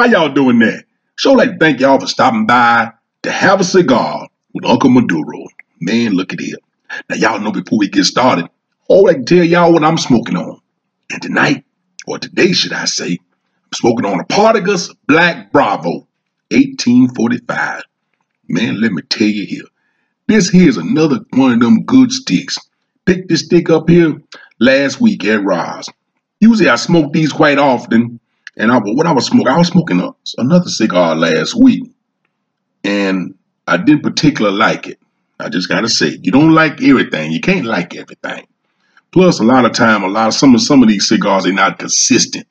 How y'all doing there? Sure like to thank y'all for stopping by to have a cigar with Uncle Maduro. Man, look at here. Now y'all know before we get started, all I can tell y'all what I'm smoking on. And tonight, or today should I say, I'm smoking on a Partagas Black Bravo 1845. Man, let me tell you here. This here's another one of them good sticks. Picked this stick up here last week at Ross. Usually I smoke these quite often. And I, what I was smoking, I was smoking a, another cigar last week. And I didn't particularly like it. I just gotta say, you don't like everything. You can't like everything. Plus, a lot of time, a lot of some of some of these cigars are not consistent.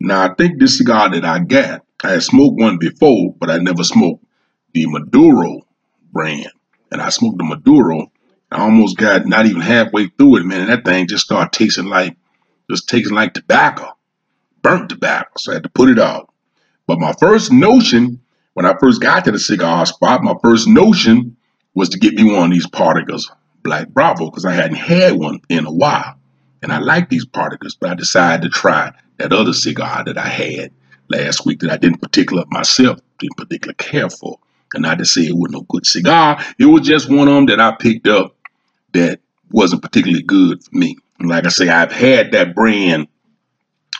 Now, I think this cigar that I got, I had smoked one before, but I never smoked the Maduro brand. And I smoked the Maduro. I almost got not even halfway through it, man. And that thing just started tasting like, just tasting like tobacco, burnt tobacco. So I had to put it out. But my first notion, when I first got to the cigar spot, my first notion was to get me one of these Partagas Black Bravo because I hadn't had one in a while. And I like these Partagas, but I decided to try that other cigar that I had last week that I didn't particular myself, didn't particularly care for. And not to say it wasn't a good cigar, it was just one of them that I picked up that wasn't particularly good for me. And like I say, I've had that brand,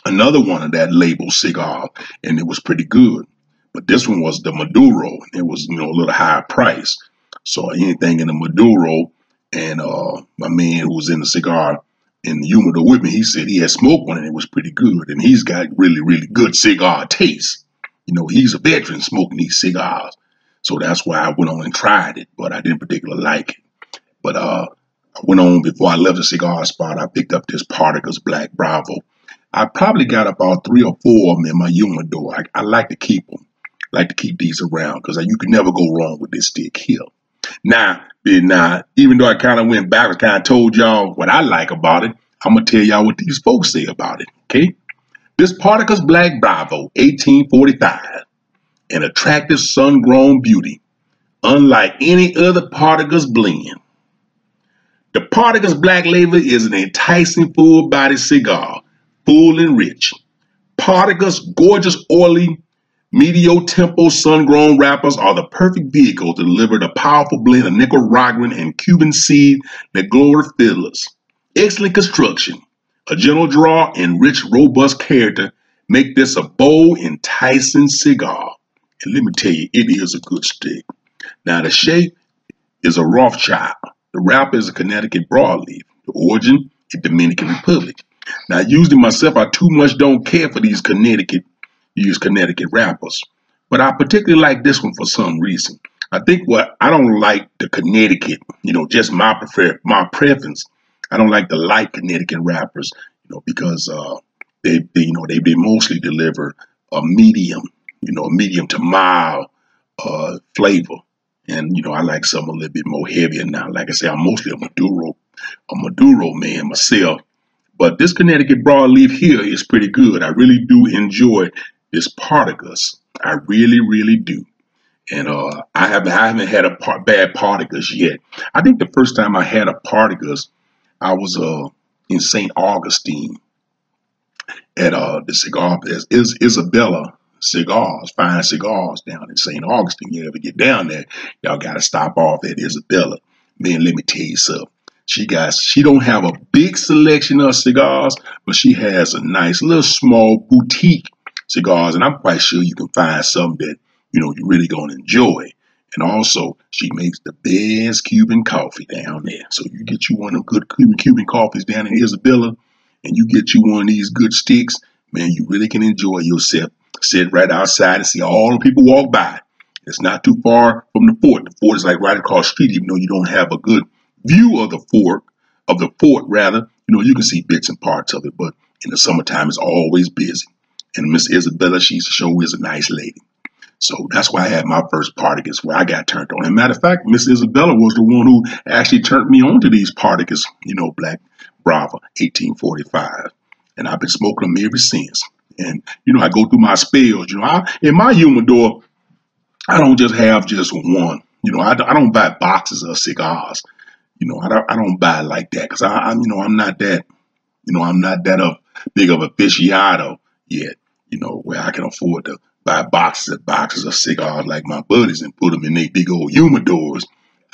another one of that label cigar, and it was pretty good. But this one was the Maduro, it was, you know, a little higher price. So anything in the Maduro, and uh, my man who was in the cigar in the humidor with me, he said he had smoked one and it was pretty good. And he's got really, really good cigar taste. You know, he's a veteran smoking these cigars. So that's why I went on and tried it, but I didn't particularly like it. But uh, I went on before I left the cigar spot. I picked up this Partagas Black Bravo. I probably got about three or four of them in my humidor. I, I like to keep them. I like to keep these around because uh, you can never go wrong with this stick here. Now, now, even though I kind of went back, I kind of told y'all what I like about it, I'm to tell y'all what these folks say about it, okay? This Partagas Black Bravo, 1845, an attractive sun-grown beauty, unlike any other Partagas blend. The Partagas Black Label is an enticing full-body cigar, full and rich. Partagas gorgeous oily Medio Tiempo sun-grown wrappers are the perfect vehicle to deliver the powerful blend of Nicaraguan and Cuban seed Negroni fiddlers. Excellent construction, a gentle draw, and rich, robust character make this a bold, enticing cigar. And let me tell you, it is a good stick. Now, the shape is a Rothschild. The wrapper is a Connecticut broadleaf. The origin is Dominican Republic. Now, usually myself, I too much don't care for these Connecticut use Connecticut wrappers, But I particularly like this one for some reason. I think what I don't like the Connecticut, you know, just my prefer my preference. I don't like the light Connecticut wrappers, you know, because uh, they, they, you know, they, they mostly deliver a medium, you know, a medium to mild uh, flavor. And, you know, I like some a little bit more heavier now. Like I say, I'm mostly a Maduro, a Maduro man myself. But this Connecticut broadleaf here is pretty good. I really do enjoy this Partagas. I really, really do. And uh, I haven't I haven't had a par- bad Partagas yet. I think the first time I had a Partagas, I was uh, in St. Augustine at uh, the cigar is Isabella Cigars, fine cigars down in St. Augustine. You ever get down there, y'all gotta stop off at Isabella. Man, let me tell you something. She got she don't have a big selection of cigars, but she has a nice little small boutique cigars, and I'm quite sure you can find some that you know you're really gonna enjoy. And also, she makes the best Cuban coffee down there. So you get you one of good Cuban Cuban coffees down in Isabella, and you get you one of these good sticks, man, you really can enjoy yourself. Sit right outside and see all the people walk by. It's not too far from the fort. The fort is like right across the street, even though you don't have a good view of the fort, of the fort rather. You know, you can see bits and parts of it, but in the summertime it's always busy. And Miss Isabella, she's a show is a nice lady. So that's why I had my first Partagas where I got turned on. And matter of fact, Miss Isabella was the one who actually turned me on to these Partagas, you know, Black Bravo 1845. And I've been smoking them ever since. And, you know, I go through my spells. You know, I, in my humidor, I don't just have just one. You know, I, I don't buy boxes of cigars. You know, I don't, I don't buy like that because I, am you know, I'm not that, you know, I'm not that of big of a aficionado yet you know, where I can afford to buy boxes and boxes of cigars like my buddies and put them in their big old humidors.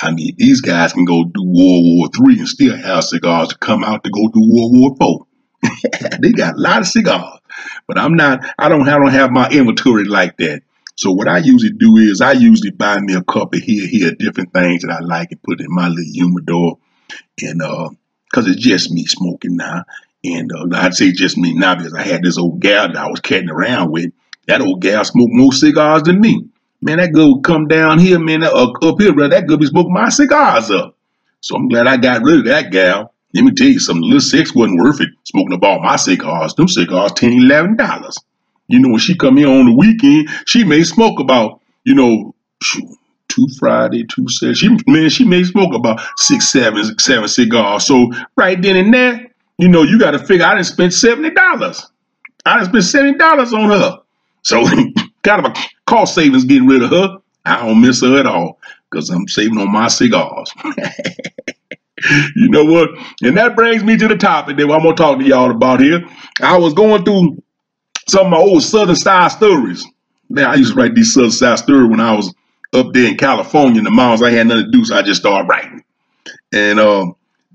I mean, these guys can go do World War Three and still have cigars to come out to go do World War Four. they got a lot of cigars, but I'm not. I don't. I don't have my inventory like that. So what I usually do is I usually buy me a couple here, here, different things that I like and put in my little humidor, and uh, cause it's just me smoking now. And uh, I'd say just me now because I had this old gal that I was catting around with. That old gal smoked more cigars than me. Man, that girl would come down here, man, uh, up here, bro. That girl be smoking my cigars up. So I'm glad I got rid of that gal. Let me tell you something, little six wasn't worth it smoking up all my cigars. Them cigars, $10, $11. You know, when she come in on the weekend, she may smoke about, you know, two Friday, two Saturday. She man, she may smoke about six, seven, seven cigars. So right then and there, you know, you got to figure I didn't spend seventy dollars. I didn't spend seventy dollars on her. So kind of a cost savings getting rid of her. I don't miss her at all because I'm saving on my cigars. you know what? And that brings me to the topic that I'm gonna talk to y'all about here. I was going through some of my old Southern style stories. Man, I used to write these Southern style stories when I was up there in California in the mountains. I had nothing to do, so I just started writing. And uh,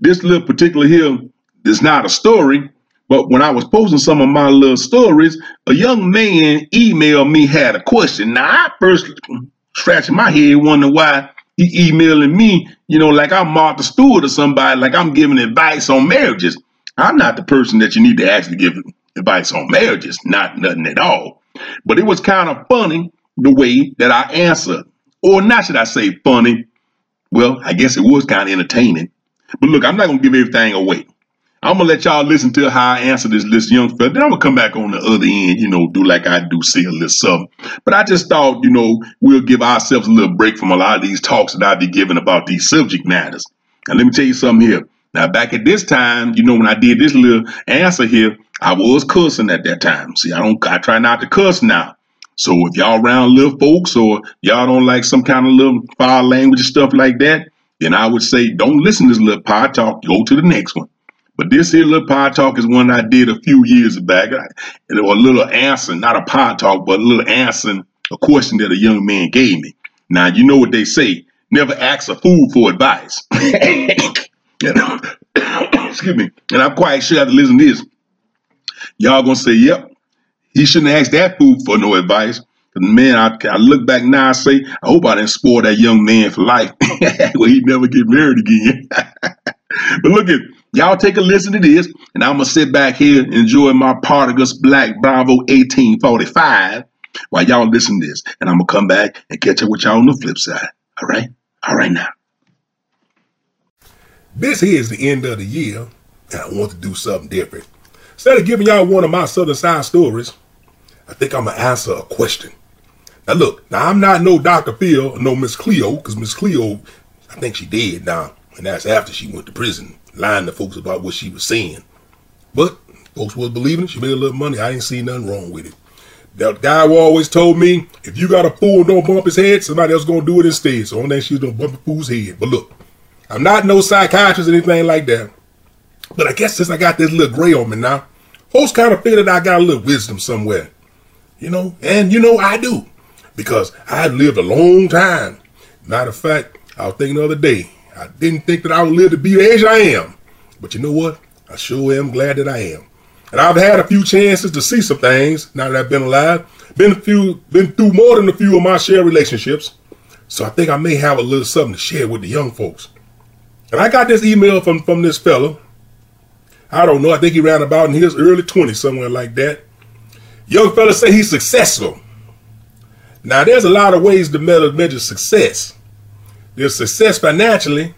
this little particular here is not a story, but when I was posting some of my little stories, a young man emailed me, had a question. Now, I first scratching my head, wondering why he emailing me, you know, like I'm Martha Stewart or somebody, like I'm giving advice on marriages. I'm not the person that you need to actually give advice on marriages, not nothing at all. But it was kind of funny the way that I answered. Or not should I say funny? Well, I guess it was kind of entertaining. But look, I'm not going to give everything away. I'm gonna let y'all listen to how I answer this this young fella. Then I'm gonna come back on the other end, you know, do like I do, say a little something. But I just thought, you know, we'll give ourselves a little break from a lot of these talks that I be giving about these subject matters. Now let me tell you something here. Now back at this time, you know, when I did this little answer here, I was cussing at that time. See, I don't I try not to cuss now. So if y'all around little folks or y'all don't like some kind of little foul language and stuff like that, then I would say don't listen to this little pod talk. Go to the next one. But this here little pod talk is one I did a few years back. It was a little answer, not a pod talk, but a little answer, a question that a young man gave me. Now, you know what they say. Never ask a fool for advice. excuse me. And I'm quite sure after listening to listen this, y'all gonna say, yep, he shouldn't ask that fool for no advice. Man, I, I look back now I say, I hope I didn't spoil that young man for life. well, he never get married again. but look at y'all take a listen to this, and I'm gonna sit back here enjoy my Partagas Black Bravo 1845 while y'all listen to this. And I'm gonna come back and catch up with y'all on the flip side. All right? All right now. This here is the end of the year, and I want to do something different. Instead of giving y'all one of my Southern side stories, I think I'm gonna answer a question. Now look, now I'm not no Dr. Phil no Miss Cleo, because Miss Cleo, I think she dead now, and that's after she went to prison, lying to folks about what she was saying. But folks was believing it. She made a little money. I ain't seen nothing wrong with it. That guy always told me, if you got a fool, don't bump his head. Somebody else gonna do it instead. So only thing she's gonna bump a fool's head. But look, I'm not no psychiatrist or anything like that. But I guess since I got this little gray on me now, folks kind of that I got a little wisdom somewhere. You know, and you know I do. Because I lived a long time. Matter of fact, I was thinking the other day, I didn't think that I would live to be the age I am. But you know what? I sure am glad that I am. And I've had a few chances to see some things now that I've been alive. Been a few, been through more than a few of my share relationships. So I think I may have a little something to share with the young folks. And I got this email from, from this fellow. I don't know. I think he ran about in his early 20s, somewhere like that. Young fella say he's successful. Now, there's a lot of ways to measure success. There's success financially,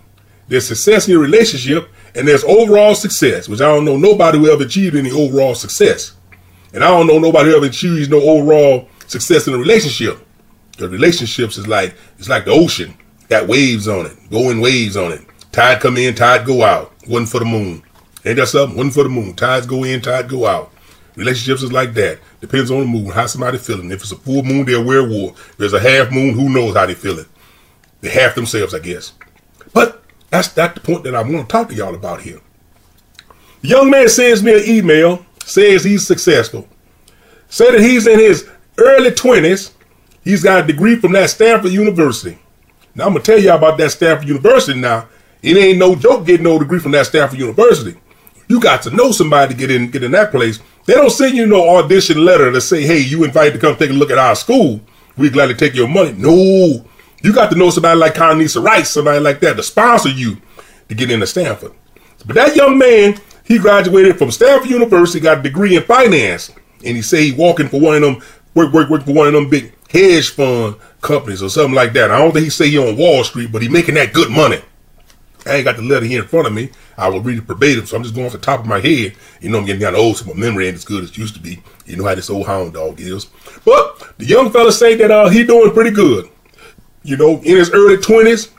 there's success in your relationship, and there's overall success, which I don't know nobody who ever achieved any overall success. And I don't know nobody who ever achieved no overall success in a relationship. The relationships is like it's like the ocean, got waves on it, going waves on it. Tide come in, tide go out. One for the moon. Ain't that something? One for the moon. Tides go in, tide go out. Relationships is like that. Depends on the moon, how somebody feeling. If it's a full moon, they're war. If there's a half moon, who knows how they feeling. They half themselves, I guess. But that's not the point that I want to talk to y'all about here. The young man sends me an email, says he's successful. Say that he's in his early 20s, he's got a degree from that Stanford University. Now I'm gonna tell y'all about that Stanford University now. It ain't no joke getting no degree from that Stanford University. You got to know somebody to get in get in that place. They don't send you no audition letter to say, hey, you invited to come take a look at our school. We'd gladly take your money. No. You got to know somebody like Condoleezza Rice, somebody like that, to sponsor you to get into Stanford. But that young man, he graduated from Stanford University, got a degree in finance, and he say he walking for one of them, work, work, work for one of them big hedge fund companies or something like that. I don't think he say he on Wall Street, but he making that good money. I ain't got the letter here in front of me. I will read it verbatim, so I'm just going off the top of my head. You know, I'm getting kind of old, so my memory ain't as good as it used to be. You know how this old hound dog is. But the young fella say that uh, he doing pretty good. You know, in his early 20s,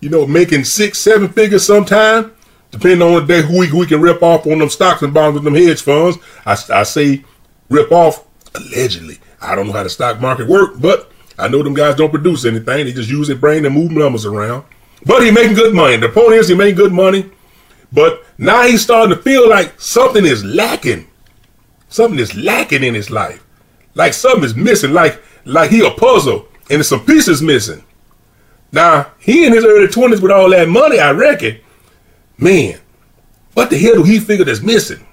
you know, making six, seven figures sometime, depending on the day who we, who we can rip off on them stocks and bonds with them hedge funds. I, I say rip off allegedly. I don't know how the stock market work, but I know them guys don't produce anything. They just use their brain and move numbers around. But he making good money. The point is he making good money. But now he's starting to feel like something is lacking. Something is lacking in his life. Like something is missing. Like like he a puzzle and there's some pieces missing. Now, he in his early 20s with all that money, I reckon. Man, what the hell do he figure that's missing?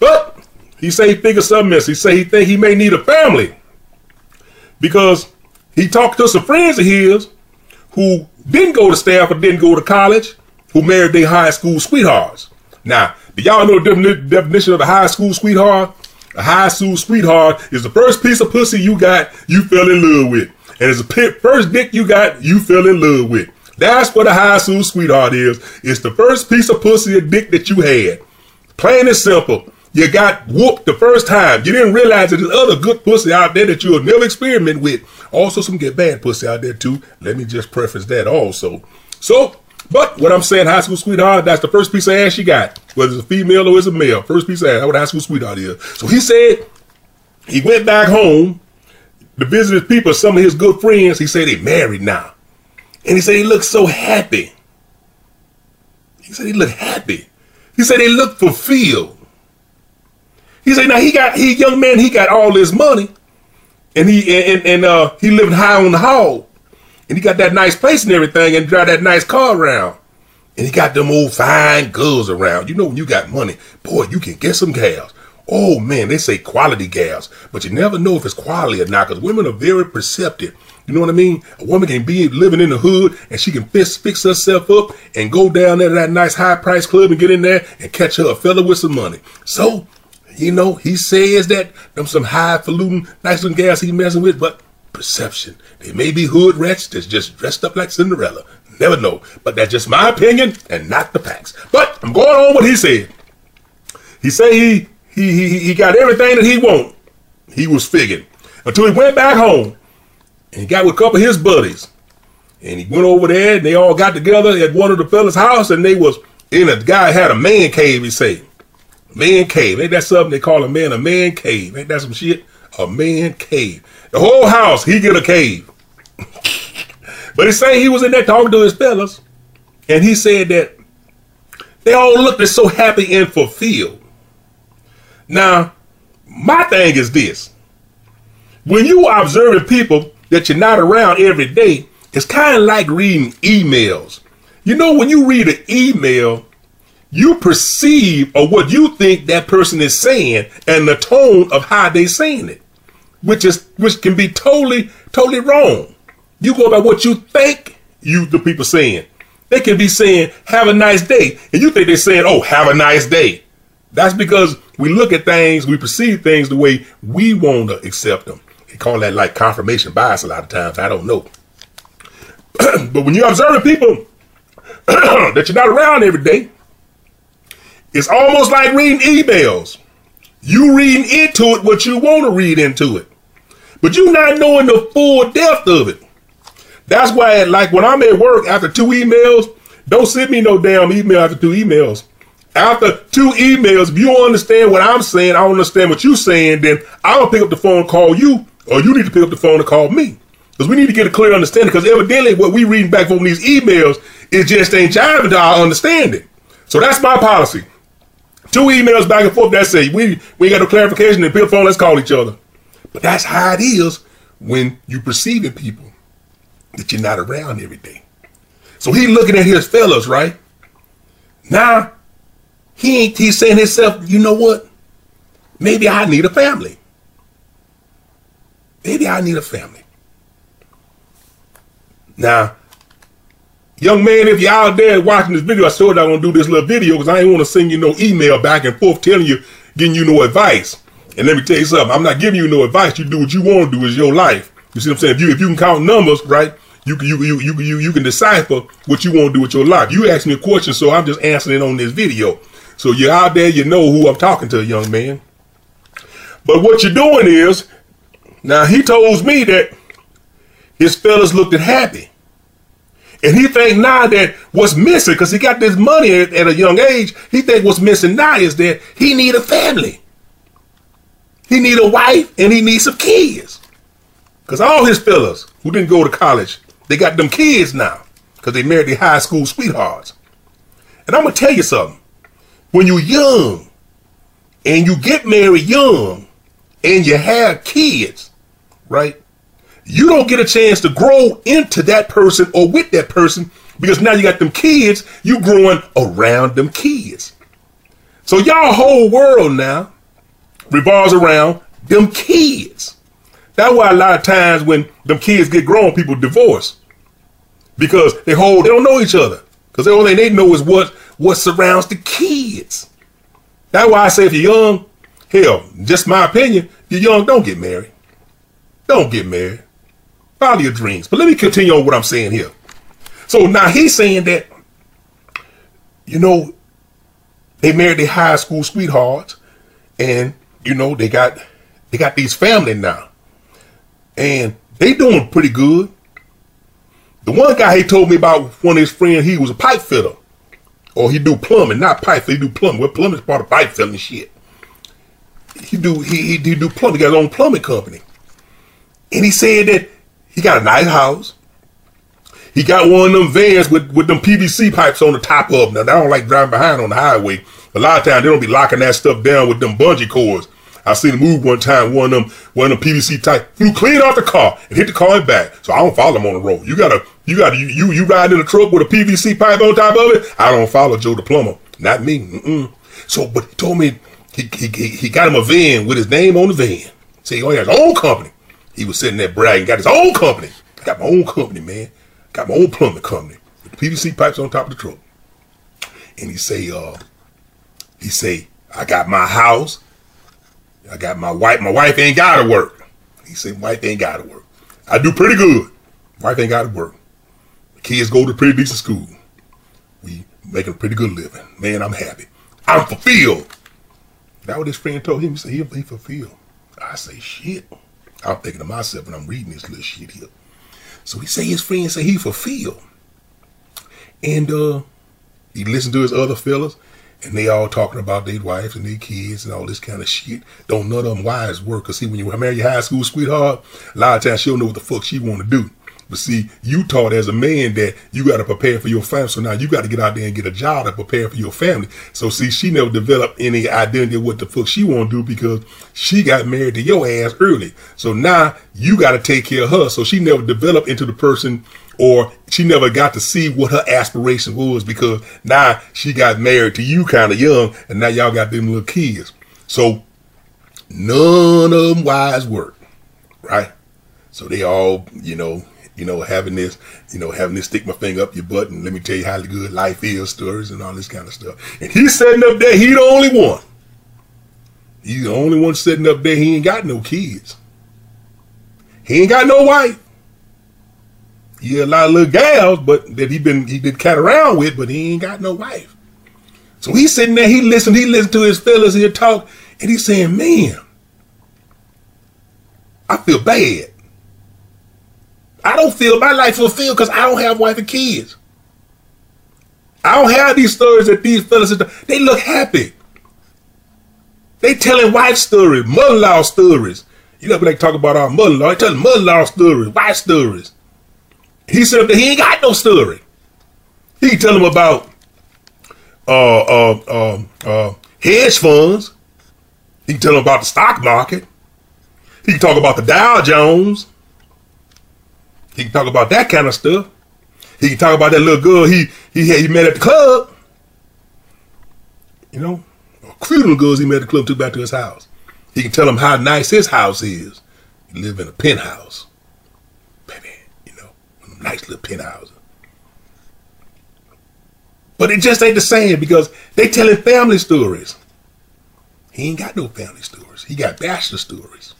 But he say he figured something missing. He say he think he may need a family. Because he talked to some friends of his who didn't go to Stanford, didn't go to college, who married their high school sweethearts. Now, do y'all know the definition of a high school sweetheart? A high school sweetheart is the first piece of pussy you got, you fell in love with. And it's the first dick you got, you fell in love with. That's what a high school sweetheart is. It's the first piece of pussy or dick that you had. Plain and simple. You got whooped the first time. You didn't realize that there's other good pussy out there that you'll never experiment with. Also, some get bad pussy out there too. Let me just preface that also. So, but what I'm saying, high school sweetheart, that's the first piece of ass she got. Whether it's a female or it's a male. First piece of ass, that's what high school sweetheart is. So he said he went back home to visit his people, some of his good friends. He said they married now. And he said he looked so happy. He said he looked happy. He said he looked fulfilled. He said now he got he young man, he got all this money. And he and, and uh he lived high on the hog and he got that nice place and everything and drive that nice car around. And he got them old fine girls around. You know, when you got money, boy, you can get some gals. Oh man, they say quality gals, but you never know if it's quality or not because women are very perceptive. You know what I mean? A woman can be living in the hood and she can fix, fix herself up and go down there to that nice high price club and get in there and catch her a fella with some money. So, you know, he says that them some highfalutin, nice looking gals he messing with, but perception. They may be hood rats that's just dressed up like Cinderella. Never know. But that's just my opinion and not the facts. But I'm going on what he said. He say he he he, he got everything that he want. He was figuring. Until he went back home and he got with a couple of his buddies. And he went over there and they all got together at one of the fellas' house and they was in a guy had a man cave, he say. Man cave. Ain't that something they call a man a man cave? Ain't that some shit? A man cave. The whole house, he get a cave. but he say he was in there talking to his fellas, and he said that they all looked so happy and fulfilled. Now, my thing is this. When you are observing people that you're not around every day, it's kind of like reading emails. You know, when you read an email, you perceive or what you think that person is saying and the tone of how they saying it which is which can be totally totally wrong. You go by what you think you the people saying. They can be saying "Have a nice day," and you think they're saying "Oh, have a nice day." That's because we look at things, we perceive things the way we want to accept them. They call that like confirmation bias a lot of times. I don't know. but when you're observing people that you're not around every day, it's almost like reading emails. You reading into it what you want to read into it. But you not knowing the full depth of it. That's why, like when I'm at work after two emails, don't send me no damn email after two emails. After two emails, if you don't understand what I'm saying, I don't understand what you're saying, then I'll pick up the phone and call you, or you need to pick up the phone and call me. Because we need to get a clear understanding, because evidently what we reading back from these emails is just ain't jiving to our understanding. So that's my policy. Two emails back and forth that's it. we we ain't got no clarification and pick up the phone, let's call each other. But that's how it is when you perceiving people that you're not around every day. So he looking at his fellas, right? Now, he ain't he's saying himself, you know what? Maybe I need a family. Maybe I need a family. Now, young man, if you're out there watching this video, I told you I'm gonna do this little video because I ain't want to send you no email back and forth telling you, giving you no advice. And let me tell you something, I'm not giving you no advice. You do what you want to do is your life. You see what I'm saying? If you if you can count numbers, right? You can you you you you, you can decipher what you want to do with your life. You asked me a question, so I'm just answering it on this video. So you're out there, you know who I'm talking to, young man. But what you're doing is, now he told me that his fellas looked at happy. And he think now that what's missing, because he got this money at, at, a young age, he think what's missing now is that he need a family. He need a wife and he needs some kids. Because all his fellas who didn't go to college, they got them kids now because they married their high school sweethearts. And I'm going to tell you something. When you're young and you get married young and you have kids, right? You don't get a chance to grow into that person or with that person because now you got them kids, you growing around them kids. So y'all whole world now revolves around them kids. That's why a lot of times when them kids get grown, people divorce because they hold they don't know each other because the only thing they know is what what surrounds the kids. That's why I say if you're young, hell, just my opinion, if you're young, don't get married. Don't get married. Follow your dreams. But let me continue on what I'm saying here. So now he's saying that, you know, they married their high school sweethearts, and you know they got they got these family now, and they doing pretty good. The one guy he told me about one of his friends, he was a pipe fitter, or he do plumbing, not pipe. He do plumbing. Well, plumbing is part of pipe fitting shit. He do he, he, he do plumbing. He got his own plumbing company, and he said that he got a nice house. He got one of them vans with, with them PVC pipes on the top of them. Now, I don't like driving behind on the highway. A lot of times they don't be locking that stuff down with them bungee cords. I seen a move one time, one of them, one of them PVC type flew clean off the car and hit the car and back. So I don't follow him on the road. You gotta, you gotta, you, you, you ride in a truck with a PVC pipe on top of it. I don't follow Joe the plumber. Not me. Mm-mm. So, but he told me he, he, he got him a van with his name on the van. See, oh, he has his own company. He was sitting there bragging, got his own company. Got my own company, man. Got my own plumbing company with the PVC pipes on top of the truck. And he say, uh, he say, I got my house. I got my wife. My wife ain't got to work. He said, wife ain't got to work. I do pretty good. Wife ain't got to work. Kids go to pretty decent school. We making a pretty good living. Man, I'm happy. I'm fulfilled. That what his friend told him. He said, he, he fulfilled. I say, shit. I'm thinking to myself when I'm reading this little shit here. So he say his friend say he fulfilled. And uh he listened to his other fellas and they all talking about their wives and their kids and all this kind of shit. Don't none of them wise work. Cause see, when you marry your high school sweetheart, a lot of times she don't know what the fuck she want to do. But see, you taught as a man that you got to prepare for your family. So now you got to get out there and get a job to prepare for your family. So see, she never developed any identity of what the fuck she want to do because she got married to your ass early. So now you got to take care of her. So she never developed into the person or she never got to see what her aspiration was because now she got married to you kind of young and now y'all got them little kids. So none of them wise work, right? So they all, you know, you know, having this, you know, having this stick my finger up your butt and let me tell you how good life is stories and all this kind of stuff. And he's sitting up there, he the only one. He's the only one sitting up there, he ain't got no kids. He ain't got no wife. He had a lot of little gals, but that he been he did cat around with, but he ain't got no wife. So he's sitting there, he listened, he listened to his fellas here talk, and he's saying, Man, I feel bad. I don't feel my life fulfilled because I don't have wife and kids. I don't have these stories that these fellas, they look happy. They telling wife stories, mother-in-law stories. You know, like talk about our mother-in-law. They telling mother-in-law stories, wife stories. He said that he ain't got no story. He tell them about uh, uh, uh, uh, hedge funds. He can tell them about the stock market. He can talk about the Dow Jones. He can talk about that kind of stuff. He can talk about that little girl he he had, he met at the club. You know, a few little girls he met at the club took back to his house. He can tell them how nice his house is. He live in a penthouse. Baby, you know, nice little penthouse. But it just ain't the same because they telling family stories. He ain't got no family stories. He got bachelor stories.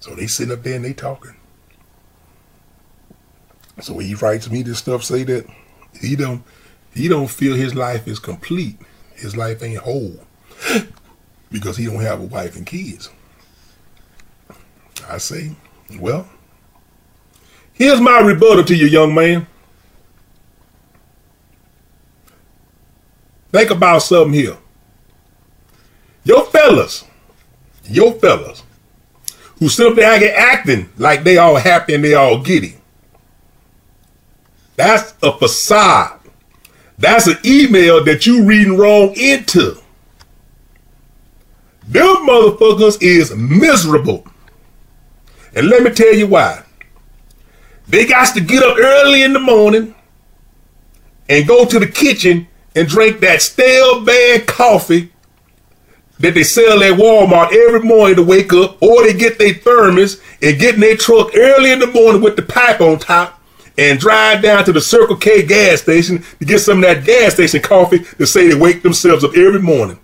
So they sitting up there and they talking. So he writes me this stuff, say that he don't he don't feel his life is complete. His life ain't whole because he don't have a wife and kids. I say, well, here's my rebuttal to you, young man. Think about something here. Your fellas, your fellas, who up there acting like they all happy and they all giddy. That's a facade. That's an email that you reading wrong into. Them motherfuckers is miserable. And let me tell you why. They got to get up early in the morning and go to the kitchen and drink that stale bad coffee that they sell at Walmart every morning to wake up, or they get their thermos and get in their truck early in the morning with the pipe on top and drive down to the Circle K gas station to get some of that gas station coffee to say they wake themselves up every morning.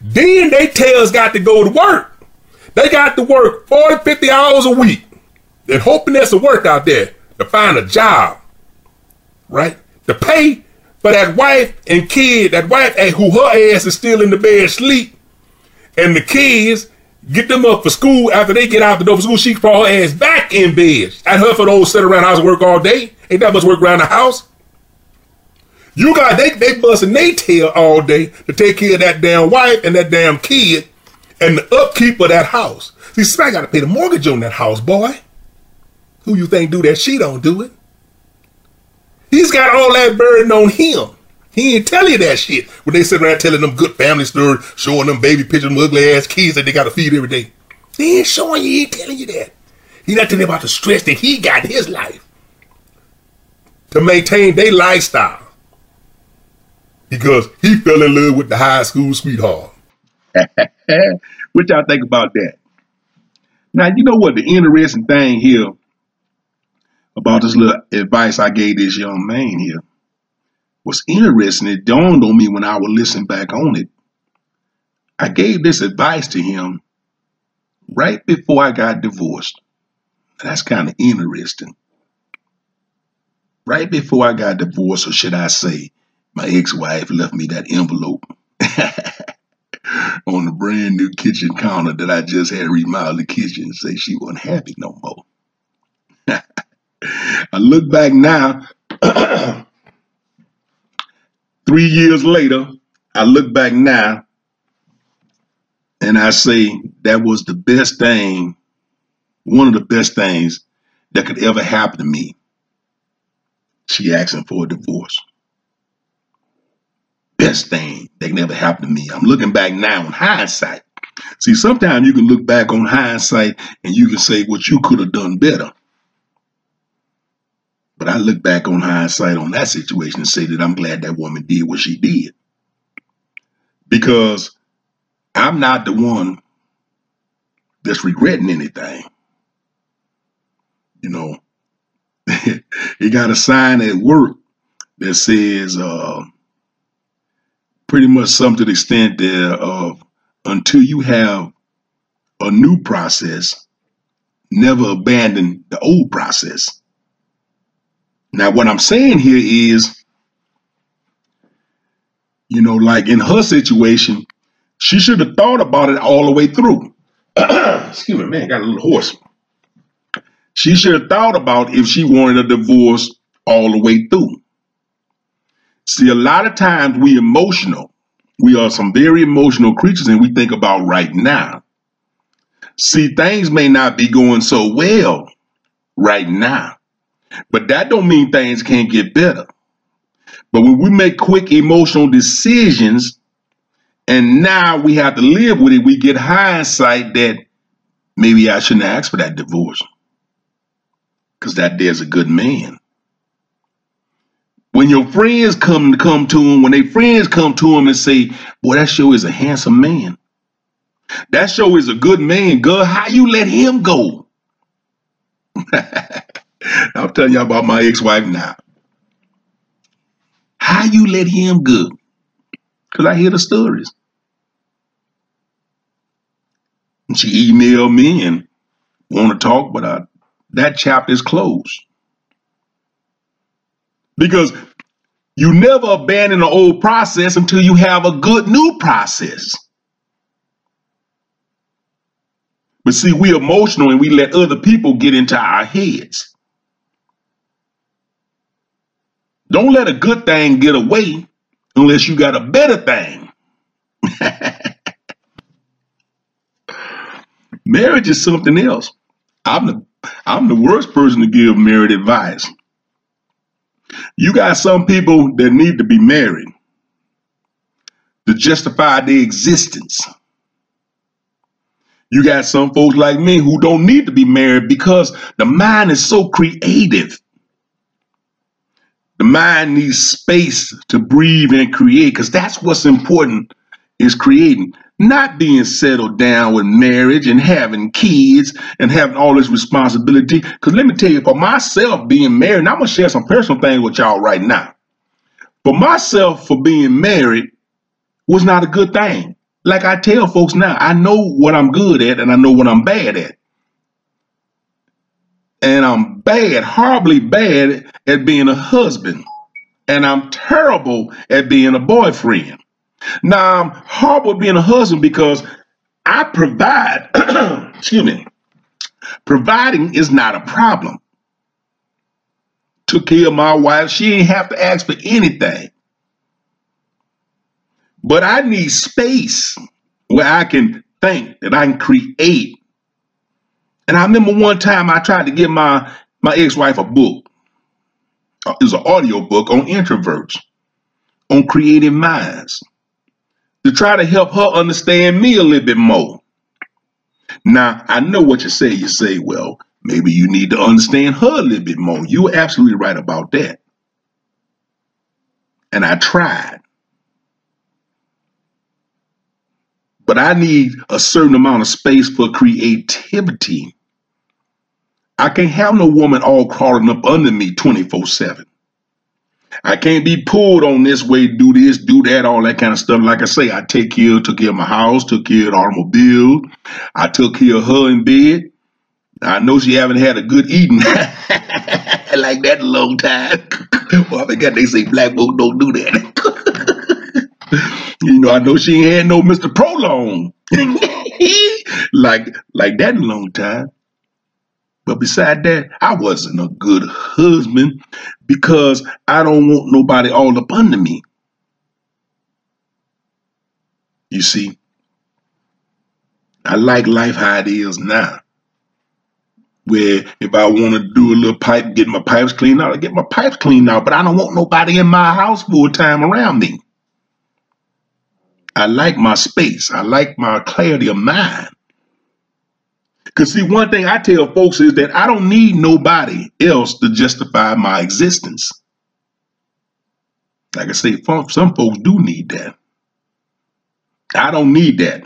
Then they tails got to go to work. They got to work 40, 50 hours a week. They're hoping there's some work out there to find a job, right? To pay for that wife and kid, that wife who her ass is still in the bed sleep, and the kids get them up for school after they get out the door for school. She fall her ass back in bed. At her for those sit around house work all day. Ain't that much work around the house. You got they they busting their tail all day to take care of that damn wife and that damn kid and the upkeep of that house. See, somebody got to pay the mortgage on that house, boy. Who you think do that? She don't do it. He's got all that burden on him. He ain't tell you that shit when they sit around telling them good family stories, showing them baby pictures ugly ass kids that they got to feed every day. He ain't showing you, he ain't telling you that. He not telling you about the stress that he got in his life to maintain their lifestyle because he fell in love with the high school sweetheart. what y'all think about that? Now, you know what the interesting thing here about this little advice I gave this young man here was interesting. It dawned on me when I would listen back on it. I gave this advice to him right before I got divorced. That's kind of interesting. Right before I got divorced, or should I say, my ex-wife left me that envelope on the brand new kitchen counter that I just had remodeled the kitchen and say she wasn't happy no more. I look back now, three years later, I look back now and I say that was the best thing, one of the best things that could ever happen to me. She asking for a divorce. Best thing that can ever happen to me. I'm looking back now in hindsight. See, sometimes you can look back on hindsight and you can say what you could have done better. But I look back on hindsight on that situation and say that I'm glad that woman did what she did. Because I'm not the one that's regretting anything. You know, he got a sign at work that says uh, pretty much something to the extent there of until you have a new process, never abandon the old process. Now, what I'm saying here is, you know, like in her situation, she should have thought about it all the way through. Excuse me, man, got a little hoarse. She should have thought about if she wanted a divorce all the way through. See, a lot of times we emotional. We are some very emotional creatures and we think about right now. See, things may not be going so well right now. But that don't mean things can't get better. But when we make quick emotional decisions and now we have to live with it, we get hindsight that maybe I shouldn't ask for that divorce. Because that there's a good man. When your friends come to come to him, when they friends come to him and say, boy, that show is a handsome man. That show is a good man. God, how you let him go? I'm telling y'all about my ex-wife now. How you let him go? Because I hear the stories. And she emailed me and want to talk, but I, that chapter is closed. Because you never abandon an old process until you have a good new process. But see, we emotional and we let other people get into our heads. Don't let a good thing get away unless you got a better thing. Marriage is something else. I'm the I'm the worst person to give married advice. You got some people that need to be married to justify their existence. You got some folks like me who don't need to be married because the mind is so creative. The mind needs space to breathe and create because that's what's important is creating, not being settled down with marriage and having kids and having all this responsibility. Because let me tell you, for myself being married, and I'm going to share some personal things with y'all right now. For myself, for being married was not a good thing. Like I tell folks now, I know what I'm good at and I know what I'm bad at and I'm bad, horribly bad at being a husband, and I'm terrible at being a boyfriend. Now, I'm horrible at being a husband because I provide, excuse me, providing is not a problem. Took care of my wife. She didn't have to ask for anything. But I need space where I can think, that I can create, and I remember one time I tried to give my, my ex-wife a book. Uh, it was an audio book on introverts, on creative minds, to try to help her understand me a little bit more. Now, I know what you say. You say, well, maybe you need to understand her a little bit more. You were absolutely right about that. And I tried. But I need a certain amount of space for creativity I can't have no woman all crawling up under me 24 7. I can't be pulled on this way, do this, do that, all that kind of stuff. Like I say, I take care, took care of my house, took care of the automobile. I took care of her in bed. I know she haven't had a good eating like that long time. well, I forgot they say black folks don't do that. you know, I know she ain't had no Mr. Prolong like like that long time. But beside that, I wasn't a good husband because I don't want nobody all up under me. You see, I like life how it is now. Where if I want to do a little pipe, get my pipes cleaned out, I get my pipes cleaned out, but I don't want nobody in my house full time around me. I like my space. I like my clarity of mind. Because see, one thing I tell folks is that I don't need nobody else to justify my existence. Like I say, some folks do need that. I don't need that.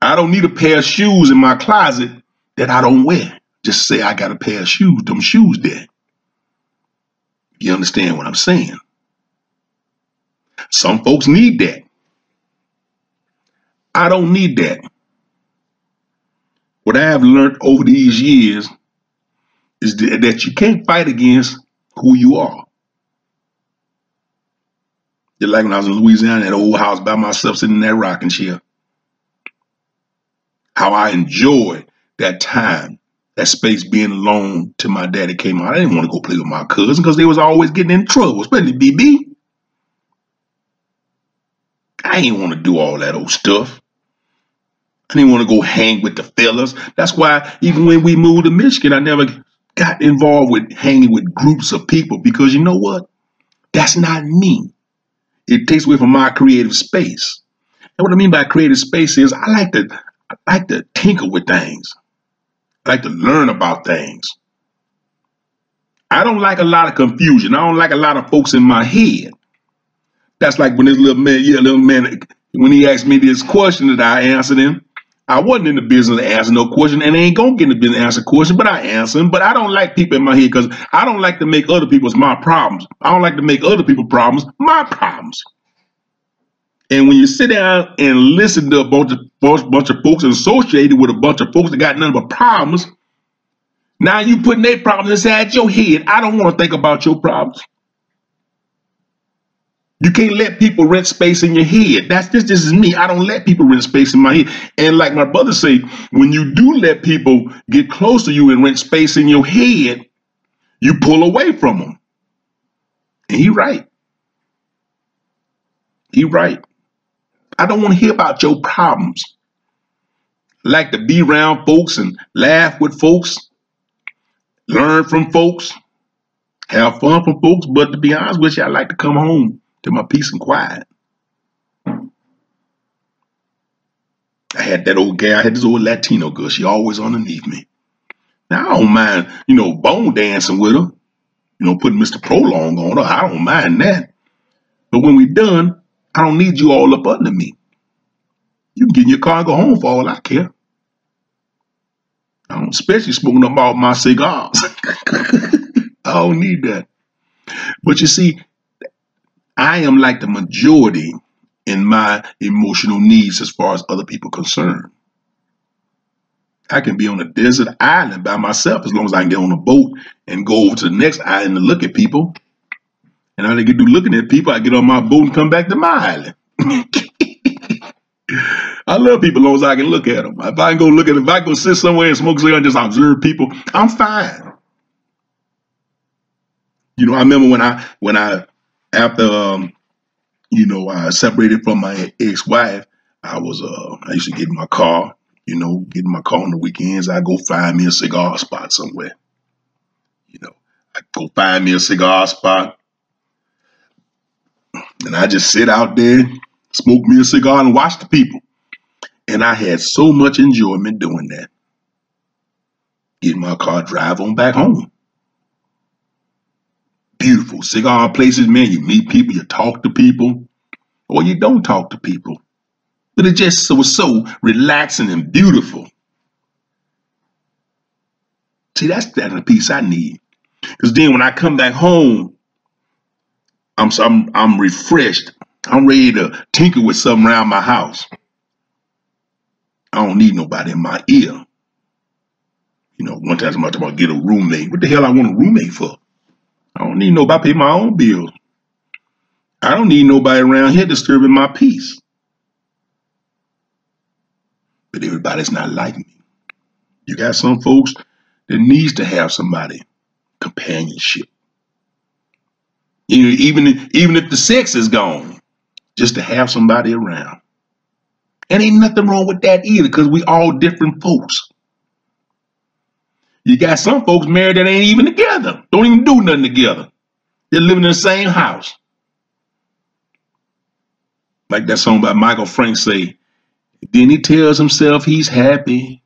I don't need a pair of shoes in my closet that I don't wear. Just say I got a pair of shoes, them shoes there. You understand what I'm saying? Some folks need that. I don't need that. What I have learned over these years is that you can't fight against who you are. Just like when I was in Louisiana, that old house by myself sitting in that rocking chair. How I enjoyed that time, that space being alone till my daddy came out. I didn't want to go play with my cousin because they was always getting in trouble, especially BB. I ain't want to do all that old stuff. I didn't want to go hang with the fellas. That's why even when we moved to Michigan, I never got involved with hanging with groups of people because you know what? That's not me. It takes away from my creative space. And what I mean by creative space is I like to I like to tinker with things. I like to learn about things. I don't like a lot of confusion. I don't like a lot of folks in my head. That's like when this little man, yeah, little man, when he asked me this question that I answered him. I wasn't in the business of answering no question, and I ain't gonna get in the business of answer question, but I answer them. But I don't like people in my head because I don't like to make other people's my problems. I don't like to make other people's problems my problems. And when you sit down and listen to a bunch of bunch, bunch of folks associated with a bunch of folks that got nothing but problems, now you putting their problems inside your head. I don't want to think about your problems. You can't let people rent space in your head. That's this. This is me. I don't let people rent space in my head. And like my brother say, when you do let people get close to you and rent space in your head, you pull away from them. And he right. He right. I don't want to hear about your problems. I like to be around folks and laugh with folks, learn from folks, have fun from folks. But to be honest with you, I like to come home to my peace and quiet. I had that old gal, I had this old Latino girl. She always underneath me. Now I don't mind, you know, bone dancing with her. You know, putting Mr. Prolong on her. I don't mind that. But when we done, I don't need you all up under me. You can get in your car and go home for all I care. I don't especially smoking about my cigars. I don't need that. But you see, I am like the majority in my emotional needs as far as other people concerned. I can be on a desert island by myself as long as I can get on a boat and go over to the next island and look at people. And all I get do looking at people, I get on my boat and come back to my island. I love people as long as I can look at them. If I can go look at, them, if I go sit somewhere and smoke a cigar and just observe people, I'm fine. You know, I remember when I when I after um, you know I separated from my ex-wife, I was uh I used to get in my car, you know, get in my car on the weekends. I go find me a cigar spot somewhere. You know, I go find me a cigar spot, and I just sit out there, smoke me a cigar, and watch the people. And I had so much enjoyment doing that. Get in my car, drive on back home beautiful. Cigar places, man, you meet people, you talk to people, or you don't talk to people. But it just was so relaxing and beautiful. See, that's that the peace I need. Because then when I come back home, I'm, I'm I'm refreshed. I'm ready to tinker with something around my house. I don't need nobody in my ear. You know, one time somebody talking about get a roommate. What the hell I want a roommate for? I don't need nobody pay my own bills. I don't need nobody around here disturbing my peace. But everybody's not like me. You got some folks that needs to have somebody companionship. You know, even even if the sex is gone, just to have somebody around. And ain't nothing wrong with that either, because we all different folks. You got some folks married that ain't even together, don't even do nothing together. They're living in the same house. Like that song by Michael Frank say, then he tells himself he's happy.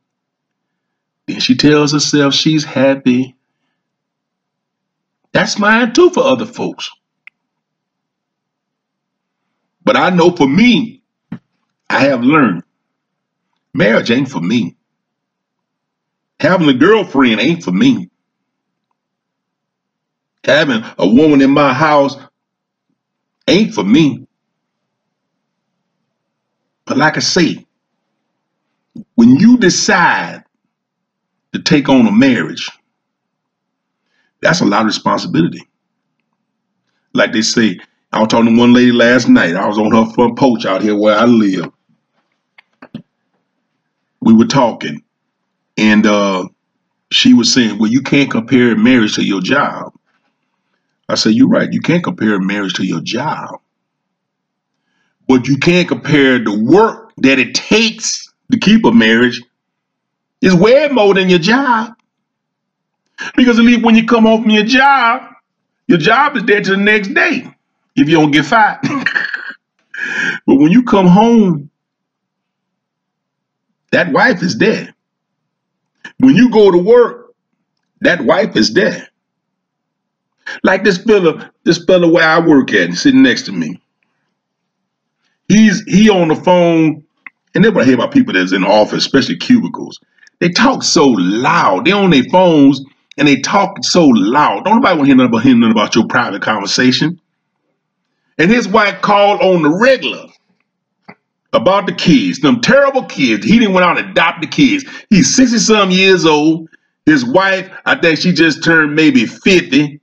Then she tells herself she's happy. That's mine too for other folks. But I know for me, I have learned marriage ain't for me. Having a girlfriend ain't for me. Having a woman in my house ain't for me. But like I say, when you decide to take on a marriage, that's a lot of responsibility. Like they say, I was talking to one lady last night. I was on her front porch out here where I live. We were talking, and uh, she was saying, well, you can't compare marriage to your job. I said, you're right. You can't compare marriage to your job. But you can't compare the work that it takes to keep a marriage is way more than your job. Because at least when you come home from your job, your job is there to the next day if you don't get fired. but when you come home that wife is there. When you go to work, that wife is there. Like this fella, this fella where I work at, sitting next to me. He's he on the phone, and everybody hear about people that's in the office, especially cubicles. They talk so loud. They on their phones and they talk so loud. Don't nobody want to hear nothing about, hear nothing about your private conversation. And his wife called on the regular about the kids, them terrible kids. He didn't went out and adopt the kids. He's 60 some years old. His wife, I think she just turned maybe 50.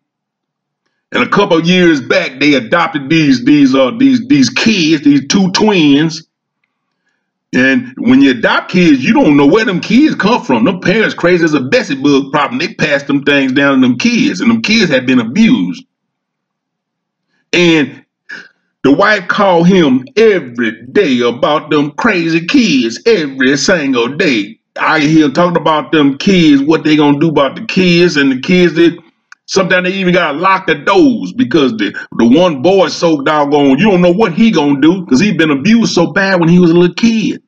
And a couple years back, they adopted these these uh these these kids, these two twins. And when you adopt kids, you don't know where them kids come from. Them parents crazy as a Bessie bug problem. They passed them things down to them kids, and them kids had been abused. And the wife called him every day about them crazy kids, every single day. I hear talking about them kids, what they gonna do about the kids, and the kids that sometimes they even gotta lock the doors because the the one boy so doggone, you don't know what he gonna do because he been abused so bad when he was a little kid.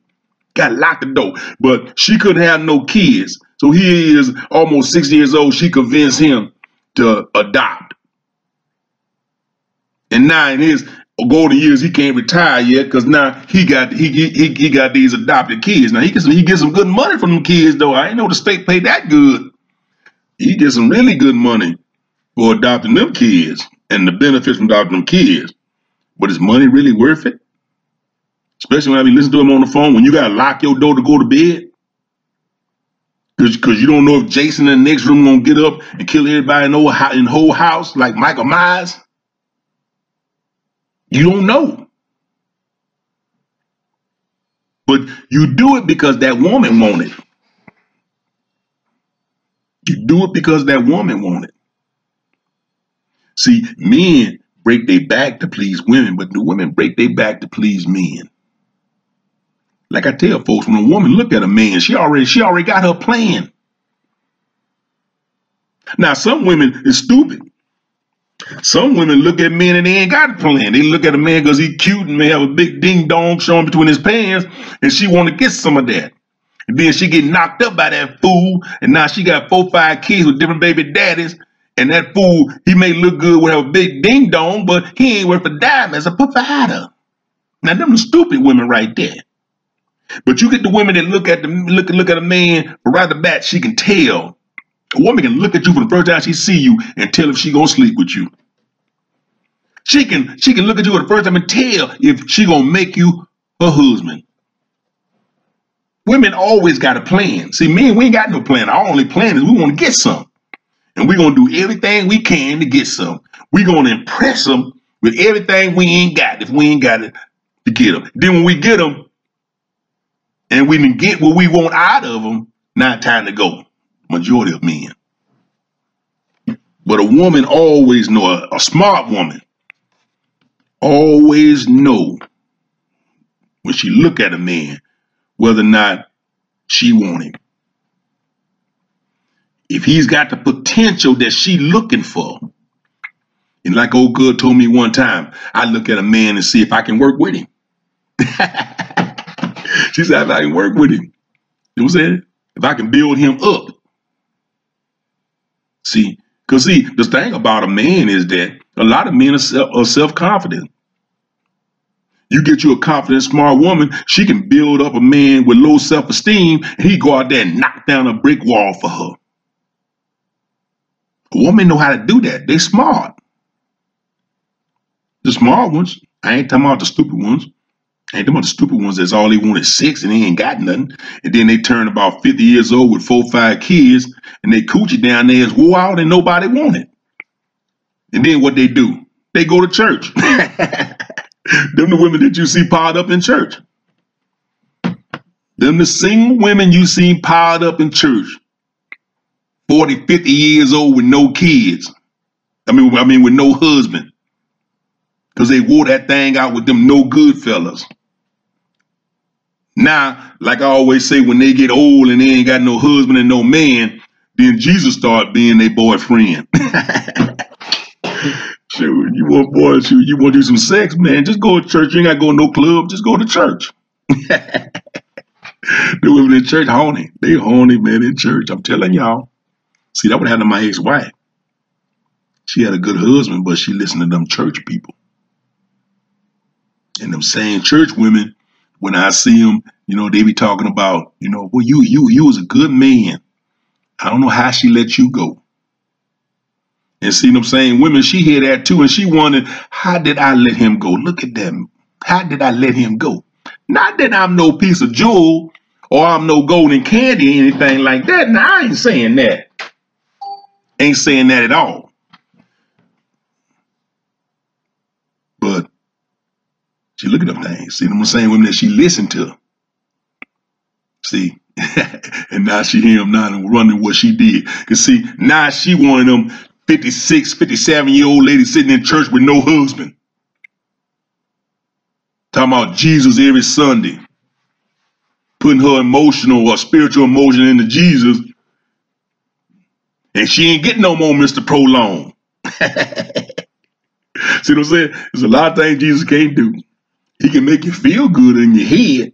Got locked the door, but she couldn't have no kids. So he is almost six years old. She convinced him to adopt. And now in his golden years, he can't retire yet because now he got he, he he got these adopted kids. Now he gets he gets some good money from them kids though. I ain't know the state paid that good. He gets some really good money for adopting them kids and the benefits from adopting them kids. But is money really worth it? Especially when I be listening to him on the phone when you gotta lock your door to go to bed. Cause, Cause you don't know if Jason in the next room gonna get up and kill everybody in the whole, in the whole house like Michael Myers. You don't know. But you do it because that woman wanted. You do it because that woman wanted. See, men break their back to please women, but the women break their back to please men. Like I tell folks, when a woman look at a man, she already she already got her plan. Now, some women is stupid. Some women look at men and they ain't got a plan. They look at a man because he cute and may have a big ding dong showing between his pants, and she want to get some of that. And then she get knocked up by that fool, and now she got four, five kids with different baby daddies. And that fool, he may look good with a big ding dong, but he ain't worth a dime as a provider. Now them stupid women right there. But you get the women that look at the look look at a man right the bat, she can tell a woman can look at you for the first time she see you and tell if she gonna sleep with you. She can she can look at you for the first time and tell if she gonna make you her husband. Women always got a plan. See, men, we ain't got no plan. Our only plan is we want to get some. And we're gonna do everything we can to get some. We're gonna impress them with everything we ain't got if we ain't got it to get them. Then when we get them and we can get what we want out of them, now time to go majority of men. But a woman always know, a, a smart woman always know when she look at a man whether or not she want him. If he's got the potential that she looking for, and like old good told me one time, I look at a man and see if I can work with him. she said, if I can work with him, you know what I'm saying? If I can build him up, See, because see, the thing about a man is that a lot of men are, self confident. You get you a confident, smart woman, she can build up a man with low self esteem, and he go out there and knock down a brick wall for her. A woman know how to do that. They smart. The smart ones. I ain't talking about the stupid ones. Ain't them the stupid ones that's all they want is six and they ain't got nothing. And then they turn about 50 years old with four, five kids and they coochie down there is wore out and nobody want it. And then what they do? They go to church. them the women that you see piled up in church. Them the single women you see piled up in church. 40, 50 years old with no kids. I mean, I mean with no husband. Because they wore that thing out with them no good fellas. Now, like I always say, when they get old and they ain't got no husband and no man, then Jesus start being their boyfriend. Shoot, you want boy, shoot, you want to do some sex, man? Just go to church. You ain't got to go to no club. Just go to church. the women in church horny. They horny, man, in church. I'm telling y'all. See, that would happen to my ex-wife. She had a good husband, but she listened to them church people. And them same church women, when I see them, you know, they be talking about, you know, well, you you you was a good man. I don't know how she let you go. And see them saying? women, she hear that too, and she wondered, how did I let him go? Look at them. How did I let him go? Not that I'm no piece of jewel or I'm no golden candy or anything like that. Now I ain't saying that. Ain't saying that at all. But she look at them things. See them the same women that she listened to. See, and now she hear him now and running what she did. Cause see, now she one of them 56, 57 year old ladies sitting in church with no husband. Talking about Jesus every Sunday. Putting her emotional or spiritual emotion into Jesus. And she ain't getting no more Mr. Prolong. See what I'm saying? There's a lot of things Jesus can't do. He can make you feel good in your head,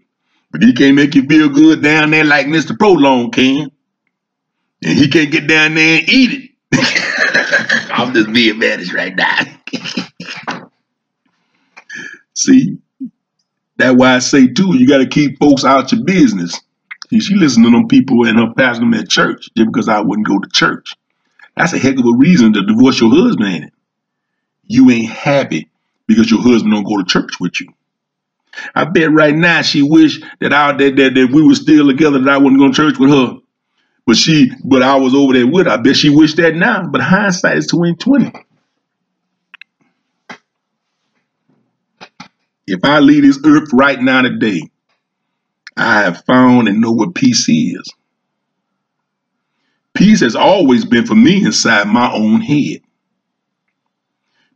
but he can't make you feel good down there like Mr. Prolong can. And he can't get down there and eat it. I'm just being managed right now. See, that's why I say too, you got to keep folks out your business. See, she listened to them people and her pastor them at church just because I wouldn't go to church. That's a heck of a reason to divorce your husband? You ain't happy because your husband don't go to church with you. I bet right now she wish that I that, that, that we were still together, that I wouldn't go to church with her. But she, but I was over there with her. I bet she wished that now. But hindsight is 2020. If I leave this earth right now today, I have found and know what peace is. Peace has always been for me inside my own head.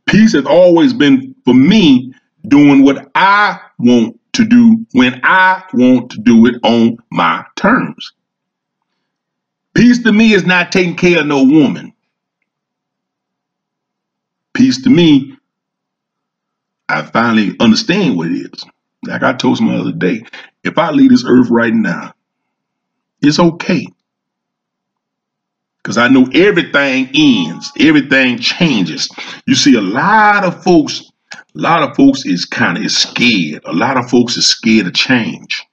Peace has always been for me doing what I want to do when I want to do it on my terms. Peace to me is not taking care of no woman. Peace to me, I finally understand what it is. Like I told some other day, if I leave this earth right now, it's okay. Because I know everything ends, everything changes. You see, a lot of folks a lot of folks is kind of is scared. A lot of folks is scared of change.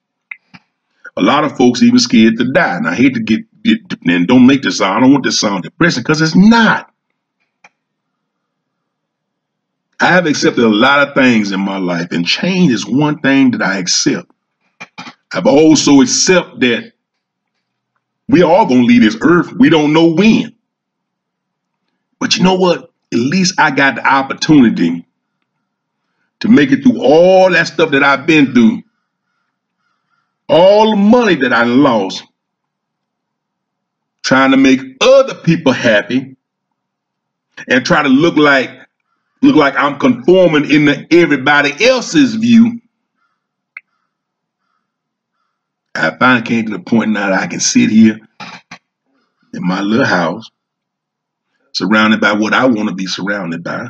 A lot of folks even scared to die. And I hate to get, get and don't make this sound. I don't want this sound depressing because it's not. I have accepted a lot of things in my life, and change is one thing that I accept. I've also accept that we all gonna leave this earth. We don't know when. But you know what? At least I got the opportunity to make it through all that stuff that I've been through, all the money that I lost, trying to make other people happy, and try to look like look like I'm conforming into everybody else's view. I finally came to the point now that I can sit here in my little house, surrounded by what I want to be surrounded by.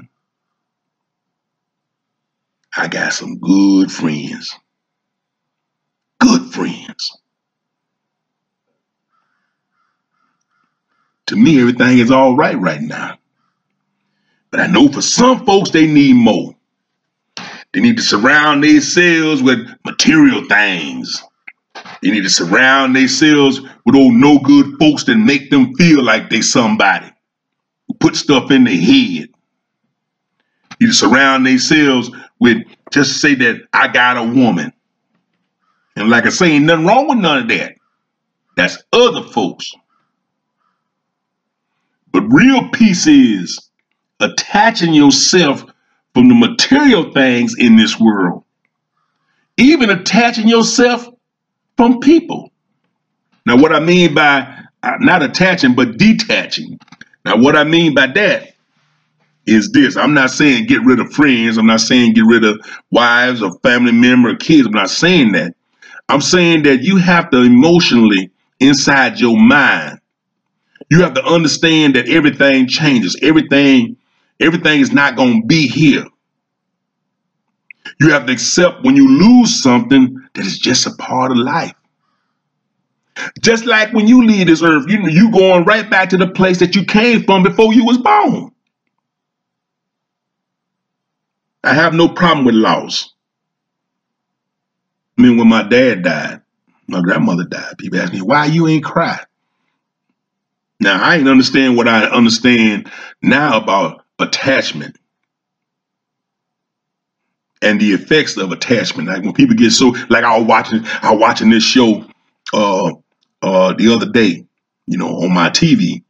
I got some good friends. Good friends. To me, everything is all right right now. But I know for some folks, they need more. They need to surround themselves with material things. They need to surround themselves with old no good folks that make them feel like they somebody. Who put stuff in their head. You need to surround themselves with just say that I got a woman. And like I say, ain't nothing wrong with none of that. That's other folks. But real peace is attaching yourself from the material things in this world, even attaching yourself from people. Now, what I mean by uh, not attaching, but detaching. Now, what I mean by that is this. I'm not saying get rid of friends. I'm not saying get rid of wives or family member or kids. I'm not saying that. I'm saying that you have to emotionally inside your mind. You have to understand that everything changes. Everything, everything is not going to be here. You have to accept when you lose something that is just a part of life. Just like when you leave this earth, you you going right back to the place that you came from before you was born. I have no problem with loss. I mean, when my dad died, my grandmother died, people ask me, why you ain't cry? Now, I ain't understand what I understand now about attachment and the effects of attachment. Like when people get so, like I was watching, I was watching this show uh, uh, the other day, you know, on my TV,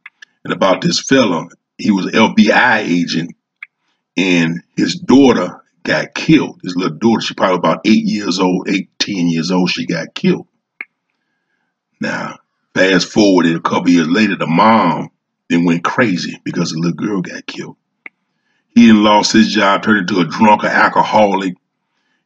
and about this fella. He was an FBI agent, and his daughter got killed. His little daughter, she probably about eight years old, eight, ten years old, she got killed. Now, fast forward a couple years later, the mom then went crazy because the little girl got killed. He then lost his job, turned into a drunk or alcoholic,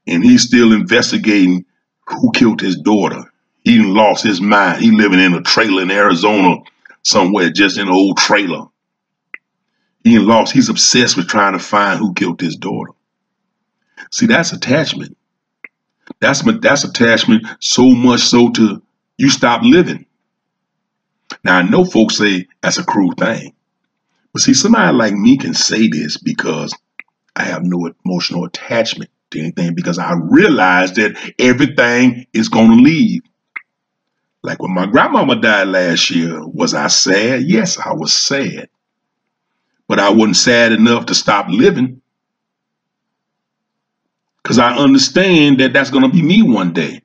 and he's still investigating who killed his daughter. He lost his mind. He living in a trailer in Arizona somewhere, just in an old trailer. He lost. He's obsessed with trying to find who killed his daughter. See, that's attachment. That's that's attachment so much so to you stop living. Now I know folks say that's a cruel thing. But see, somebody like me can say this because I have no emotional attachment to anything because I realize that everything is going to leave. Like when my grandmama died last year, was I sad? Yes, I was sad. But I wasn't sad enough to stop living because I understand that that's going to be me one day.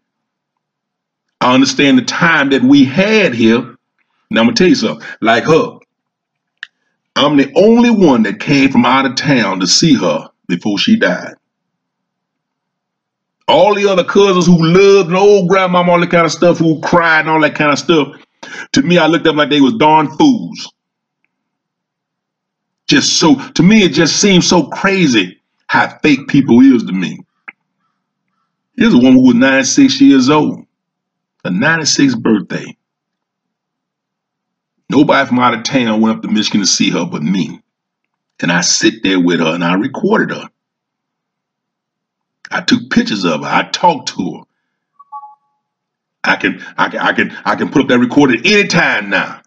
I understand the time that we had here. Now, I'm going to tell you something. Like her, I'm the only one that came from out of town to see her before she died. All the other cousins who loved an old grandmama, all that kind of stuff, who cried and all that kind of stuff, to me, I looked up like they was darn fools. Just so, to me, it just seems so crazy how fake people is to me. Here's a woman who was 96 years old, a 96th birthday. Nobody from out of town went up to Michigan to see her but me. And I sit there with her and I recorded her. I took pictures of her. I talked to her. I can I can I can I can put up that recording anytime now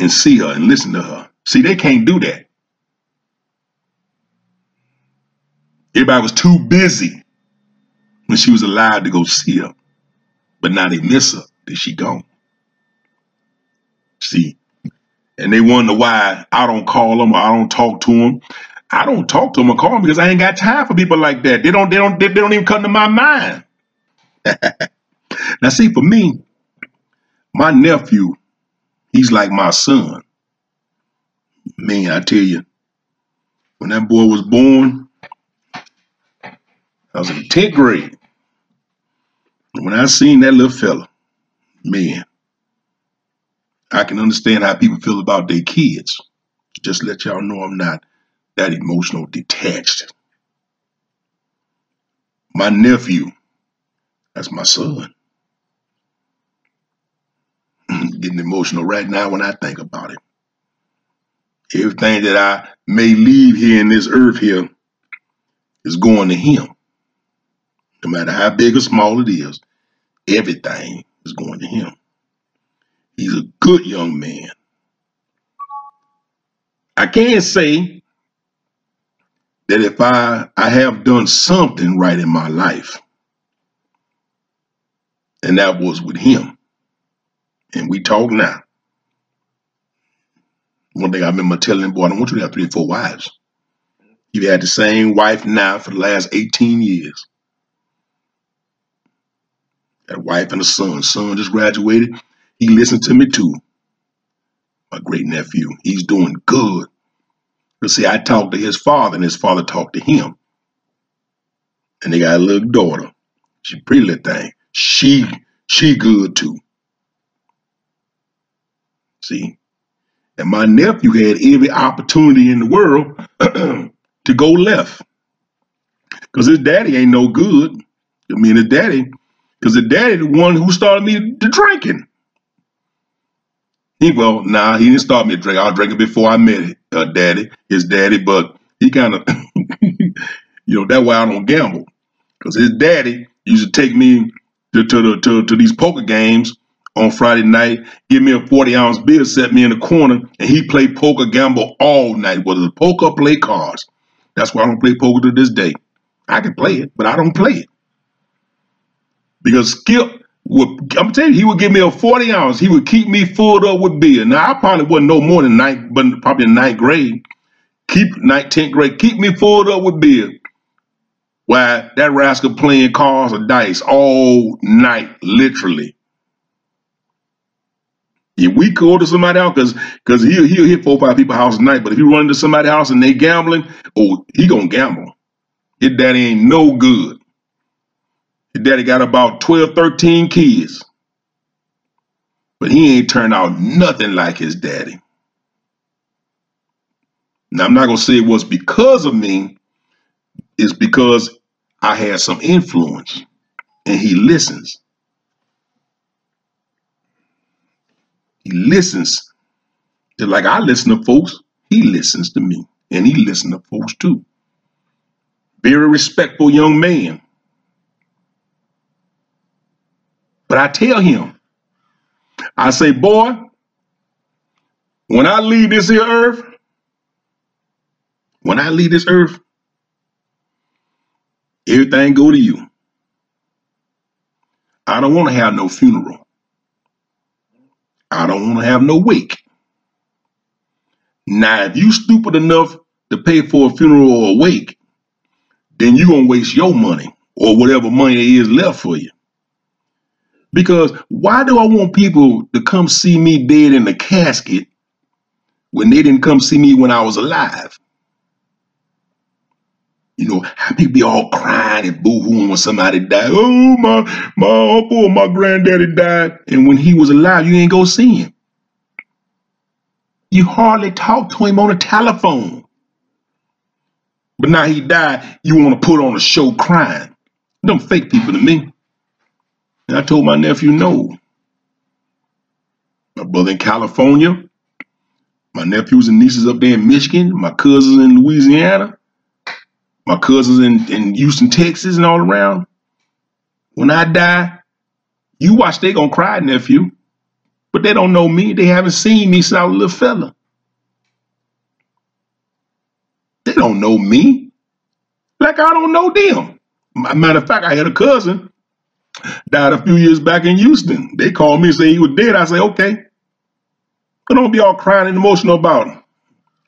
and see her and listen to her. See, they can't do that. Everybody was too busy when she was alive to go see her. But now they miss her that she gone. See, and they wonder why I don't call them or I don't talk to them. I don't talk to them or call them because I ain't got time for people like that. They don't, they don't, they, they don't even come to my mind. now, see, for me, my nephew, he's like my son. Man, I tell you, when that boy was born, I was in 10th grade. When I seen that little fella, man, I can understand how people feel about their kids. Just let y'all know I'm not that emotional detached. My nephew, that's my son. Getting emotional right now when I think about it. Everything that I may leave here in this earth here is going to him. No matter how big or small it is, everything is going to him. He's a good young man. I can't say that if I, I have done something right in my life, and that was with him, and we talk now. One day I remember telling him, boy, I don't want you to have three or four wives. You've had the same wife now for the last 18 years. That wife and a son. Son just graduated. He listened to me too. My great nephew. He's doing good. But see, I talked to his father, and his father talked to him. And they got a little daughter. She pretty little thing. She she good too. See? And my nephew had every opportunity in the world to go left. Because his daddy ain't no good. I mean, his daddy, because his daddy the one who started me to drinking. He well, nah, he didn't start me to drink. I was drinking before I met uh, daddy, his daddy, but he kind of, you know, that's why I don't gamble. Because his daddy used to take me to, to, to, to these poker games on Friday night, give me a 40 ounce beer, set me in the corner, and he played poker gamble all night, whether it's poker play cards. That's why I don't play poker to this day. I can play it, but I don't play it. Because Skip would, I'm telling you, he would give me a 40 ounce. He would keep me filled up with beer. Now, I probably wasn't no more than ninth, but probably in ninth grade. Keep ninth, 10th grade, keep me filled up with beer. Why that rascal playing cards or dice all night, literally. If we go to somebody else, because because he'll he'll hit four or five people's house at night, but if you run into somebody's house and they gambling, oh, he gonna gamble. His daddy ain't no good. His daddy got about 12, 13 kids. But he ain't turned out nothing like his daddy. Now I'm not gonna say it was because of me, it's because I had some influence and he listens. He listens. Just like I listen to folks, he listens to me. And he listens to folks too. Very respectful young man. But I tell him, I say, boy, when I leave this here earth, when I leave this earth, everything go to you. I don't want to have no funeral. I don't want to have no wake. Now, if you stupid enough to pay for a funeral or a wake, then you're going to waste your money or whatever money is left for you. Because why do I want people to come see me dead in the casket when they didn't come see me when I was alive? You know, people be all crying and boo-hooing when somebody died. Oh, my, my uncle or my granddaddy died. And when he was alive, you ain't go see him. You hardly talk to him on the telephone. But now he died, you want to put on a show crying. Them fake people to me. And I told my nephew no. My brother in California, my nephews and nieces up there in Michigan, my cousins in Louisiana, my cousins in, in Houston, Texas, and all around. When I die, you watch they gonna cry, nephew. But they don't know me. They haven't seen me since I was a little fella. They don't know me. Like I don't know them. Matter of fact, I had a cousin died a few years back in Houston. They called me and say he was dead. I say, okay. But don't be all crying and emotional about him.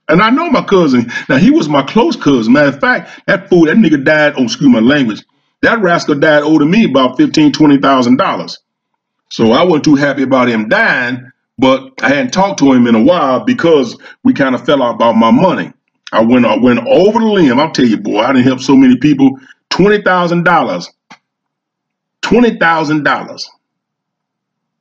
And I know my cousin. Now he was my close cousin. Matter of fact, that fool, that nigga died. Oh, excuse my language. That rascal died owing me about fifteen, twenty thousand dollars. So I wasn't too happy about him dying, but I hadn't talked to him in a while because we kind of fell out about my money. I went I went over the limb. I'll tell you, boy, I didn't help so many people. Twenty thousand dollars. Twenty thousand dollars.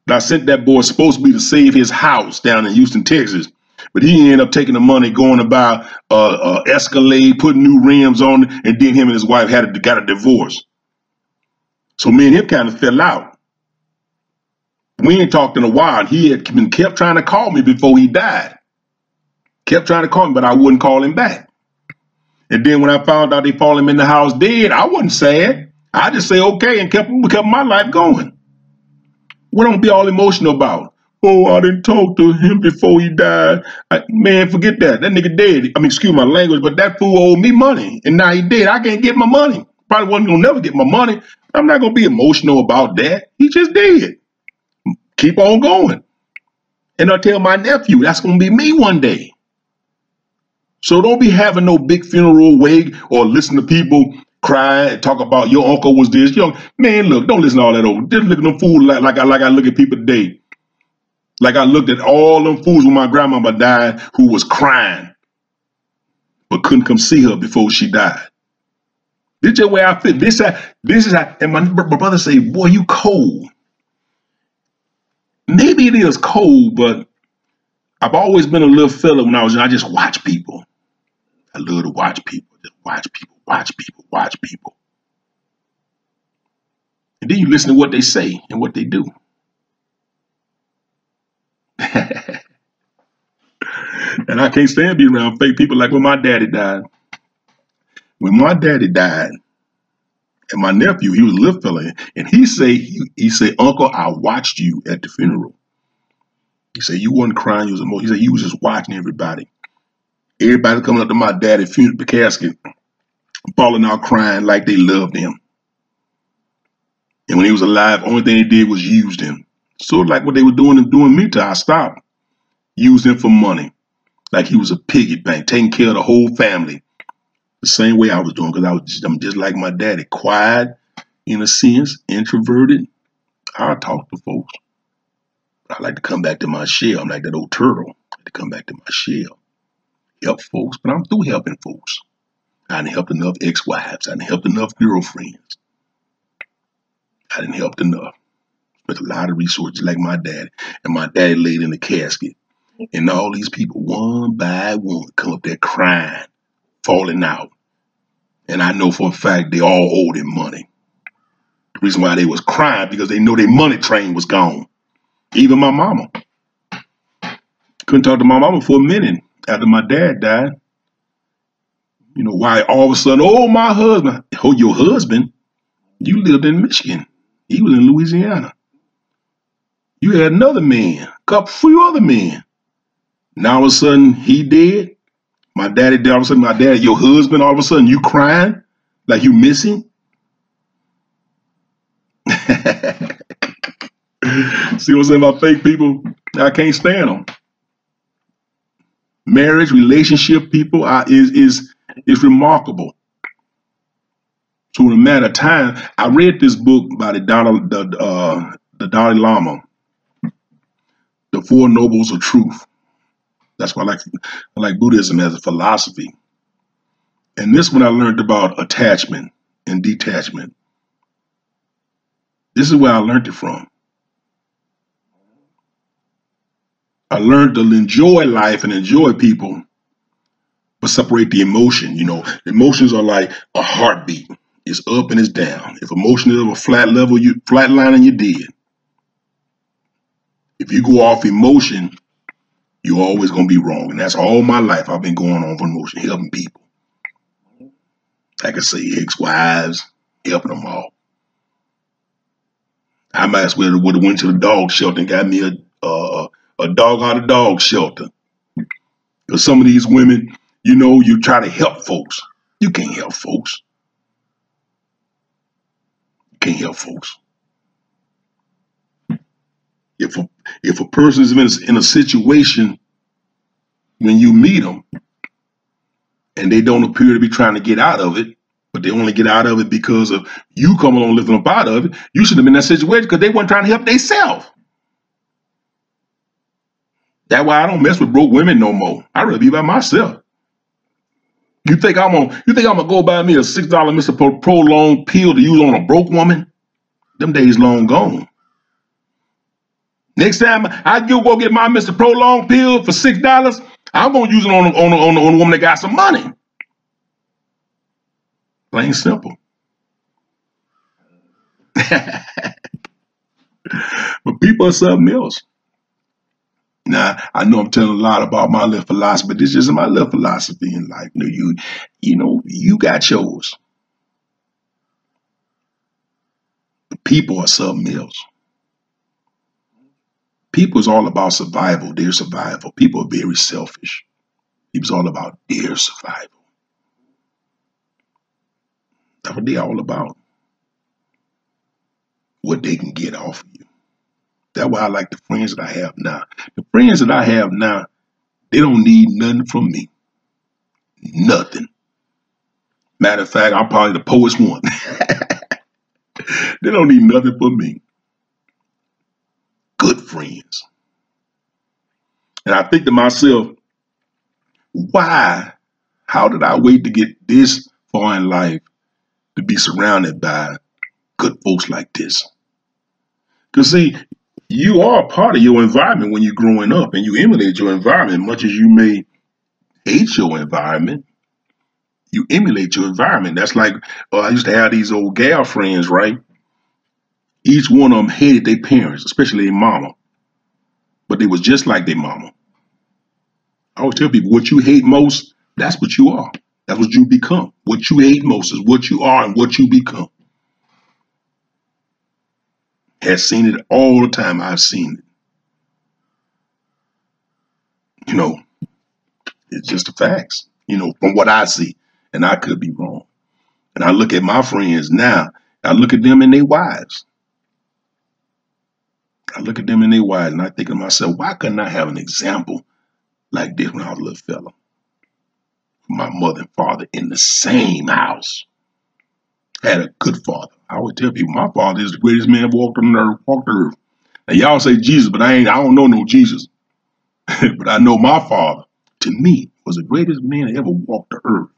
I sent that boy supposed to be to save his house down in Houston, Texas. But he ended up taking the money, going to buy a, a Escalade, putting new rims on it, and then him and his wife had a, got a divorce. So me and him kind of fell out. We ain't talked in a while. And He had been kept trying to call me before he died. Kept trying to call me, but I wouldn't call him back. And then when I found out they found him in the house dead, I wasn't sad. I just say okay and kept, kept my life going. What don't be all emotional about? Oh, I didn't talk to him before he died. I, man, forget that. That nigga dead. I mean, excuse my language, but that fool owed me money. And now he dead. I can't get my money. Probably wasn't gonna never get my money. I'm not gonna be emotional about that. He just dead. Keep on going. And I'll tell my nephew, that's gonna be me one day. So don't be having no big funeral wake or listen to people cry and talk about your uncle was this. Young man, look, don't listen to all that over. Just look at them fools like, like I like I look at people today. Like I looked at all them fools when my grandmama died who was crying, but couldn't come see her before she died. This is the way I fit. This, this is how, and my, my brother say, boy, you cold. Maybe it is cold, but I've always been a little fella when I was. I just watch people. I love to watch people. Just watch people, watch people, watch people. And then you listen to what they say and what they do. and I can't stand being around fake people like when my daddy died. When my daddy died, And my nephew, he was a little fella, and he say, he, he say, Uncle, I watched you at the funeral. He said, you wasn't crying, you was emotional. He said, you was just watching everybody. Everybody coming up to my daddy funeral, casket, falling out crying like they loved him. And when he was alive, only thing they did was used him. Sort of like what they were doing and doing me to I stopped. Used him for money. Like he was a piggy bank, taking care of the whole family. The same way I was doing, because I was just, I'm just like my daddy, quiet in a sense, introverted. I talk to folks. I like to come back to my shell. I'm like that old turtle. I like to come back to my shell. Help folks, but I'm through helping folks. I didn't help enough ex-wives. I didn't help enough girlfriends. I didn't help enough. Spent a lot of resources like my dad. And my dad laid in the casket. And all these people, one by one, come up there crying, falling out. And I know for a fact they all owed him money. The reason why they was crying because they know their money train was gone. Even my mama. Couldn't talk to my mama for a minute after my dad died. You know, why all of a sudden, oh, my husband. Oh, your husband? You lived in Michigan. He was in Louisiana. You had another man, a couple few other men. Now all of a sudden he dead. My daddy dead. All of a sudden my dad, your husband, all of a sudden you crying like you missing. See what I'm saying about fake people? I can't stand them. Marriage, relationship people are, is is is remarkable. So in a matter of time, I read this book by the Dalai, the, uh, the Dalai Lama, The Four Nobles of Truth. That's why I like, I like Buddhism as a philosophy. And this one I learned about attachment and detachment. This is where I learned it from. I learned to enjoy life and enjoy people, but separate the emotion. You know, emotions are like a heartbeat. It's up and it's down. If emotion is of a flat level, you flat line and you're dead. If you go off emotion, you're always gonna be wrong. And that's all my life I've been going on for emotion, helping people. Like I can say, ex-wives, helping them all. I might as well would have went to the dog shelter and got me a uh, a dog out of dog shelter. Because some of these women, you know, you try to help folks. You can't help folks. Can't help folks. If a, if a person is in a, situation when you meet them and they don't appear to be trying to get out of it, but they only get out of it because of you coming on lifting up out of it, you should have been in that situation because they weren't trying to help themselves. That's why I don't mess with broke women no more. I rather be by myself. You think I'm gonna you think I'm gonna go buy me a six dollar Mr. Pro Prolong pill to use on a broke woman? Them days long gone. Next time I go go get my Mr. Prolong pill for six dollars, I'm gonna use it on on on, on a woman that got some money. Plain simple. but people are something else. Now, I know I'm telling a lot about my little philosophy, but this is my little philosophy in life. You know, you, you know, you got yours. But people are something else. People is all about survival, their survival. People are very selfish. It's all about their survival. That's what they're all about. What they can get off of you. That's why I like the friends that I have now. The friends that I have now, they don't need nothing from me. Nothing. Matter of fact, I'm probably the poorest one. they don't need nothing from me. Friends. And I think to myself, why? How did I wait to get this far in life to be surrounded by good folks like this? Because see, you are part of your environment when you're growing up and you emulate your environment much as you may hate your environment you emulate your environment that's like uh, i used to have these old gal friends right each one of them hated their parents especially their mama but they was just like their mama i always tell people what you hate most that's what you are that's what you become what you hate most is what you are and what you become Has seen it all the time. I've seen it. You know, it's just the facts, you know, from what I see. And I could be wrong. And I look at my friends now, I look at them and their wives. I look at them and their wives, and I think to myself, why couldn't I have an example like this when I was a little fella? My mother and father in the same house. Had a good father. I would tell people my father is the greatest man walked on earth, walked the earth. Now y'all say Jesus, but I ain't I don't know no Jesus. but I know my father, to me, was the greatest man that ever walked the earth.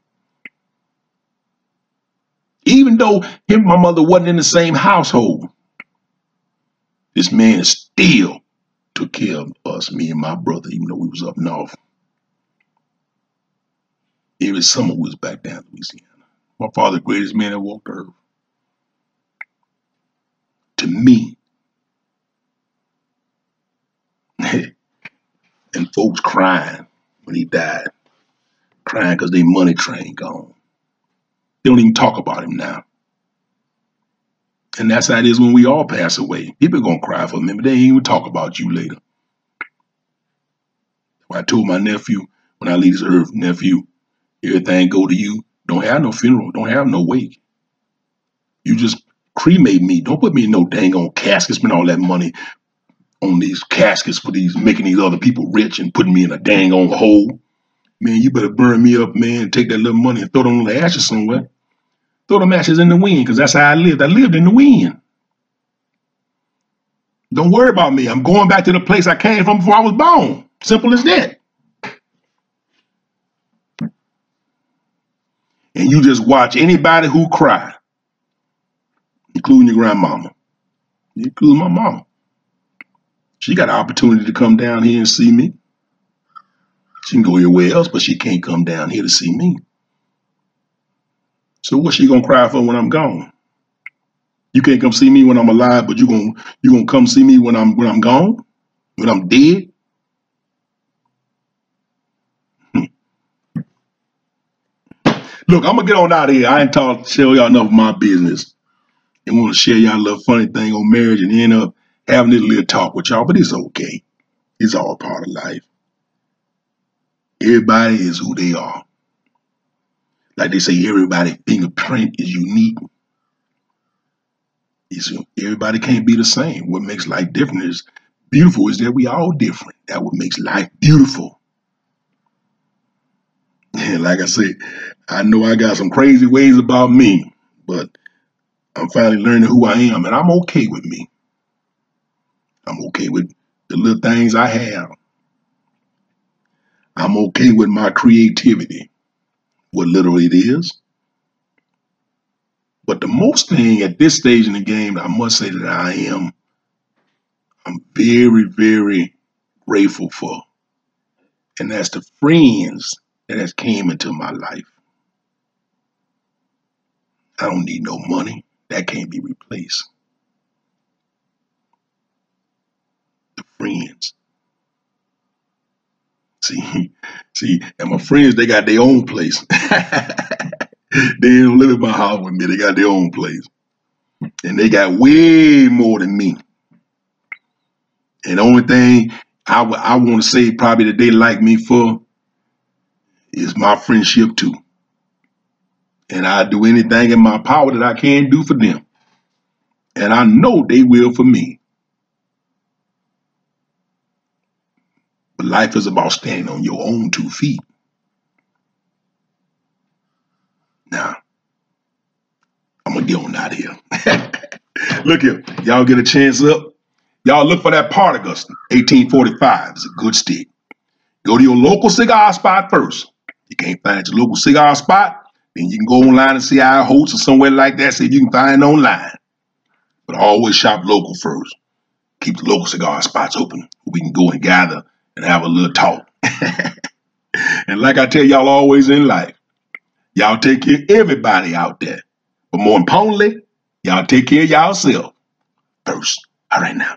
Even though him and my mother wasn't in the same household, this man still took care of us, me and my brother, even though we was up north. Every summer we was back down in Louisiana. My father, the greatest man that walked earth. To me. and folks crying when he died. Crying because their money train gone. They don't even talk about him now. And that's how it is when we all pass away. People gonna cry for me, but they ain't even talk about you later. I told my nephew when I leave this earth, nephew, everything go to you. Don't have no funeral. Don't have no wake. You just cremate me. Don't put me in no dang on casket. Spend all that money on these caskets for these making these other people rich and putting me in a dang on hole. Man, you better burn me up, man. Take that little money and throw it on the ashes somewhere. Throw the ashes in the wind, because that's how I lived. I lived in the wind. Don't worry about me. I'm going back to the place I came from before I was born. Simple as that. And you just watch anybody who cry, including your grandmama, including my mama. She got an opportunity to come down here and see me. She can go anywhere else, but she can't come down here to see me. So what's she gonna cry for when I'm gone? You can't come see me when I'm alive, but you gonna you gonna come see me when I'm when I'm gone, when I'm dead. Hmm. Look, I'm gonna get on out of here. I ain't talk tell y'all enough of my business. And want to share y'all a little funny thing on marriage and end up having a little talk with y'all, but it's okay. It's all part of life. Everybody is who they are. Like they say, everybody fingerprint is unique. It's, everybody can't be the same. What makes life different is beautiful is that we all different. That what makes life beautiful. And like I said, I know I got some crazy ways about me, but I'm finally learning who I am, and I'm okay with me. I'm okay with the little things I have. I'm okay with my creativity, what literally it is. But the most thing at this stage in the game, I must say that I am, I'm very, very grateful for. And that's the friends that has came into my life. I don't need no money. That can't be replaced. The friends See, see, and my friends, they got their own place. they don't live in my house with me. They got their own place. And they got way more than me. And the only thing I, I want to say probably that they like me for is my friendship too. And I do anything in my power that I can do for them. And I know they will for me. But life is about standing on your own two feet. Now, I'm gonna get on out of here. look here, y'all get a chance up. Y'all look for that part Partagas 1845. It's a good stick. Go to your local cigar spot first. You can't find your local cigar spot, then you can go online and see our hosts or somewhere like that, see if you can find online. But always shop local first. Keep the local cigar spots open. We can go and gather and have a little talk. and like I tell y'all always in life, y'all take care of everybody out there. But more importantly, y'all take care of yourself first. All right now.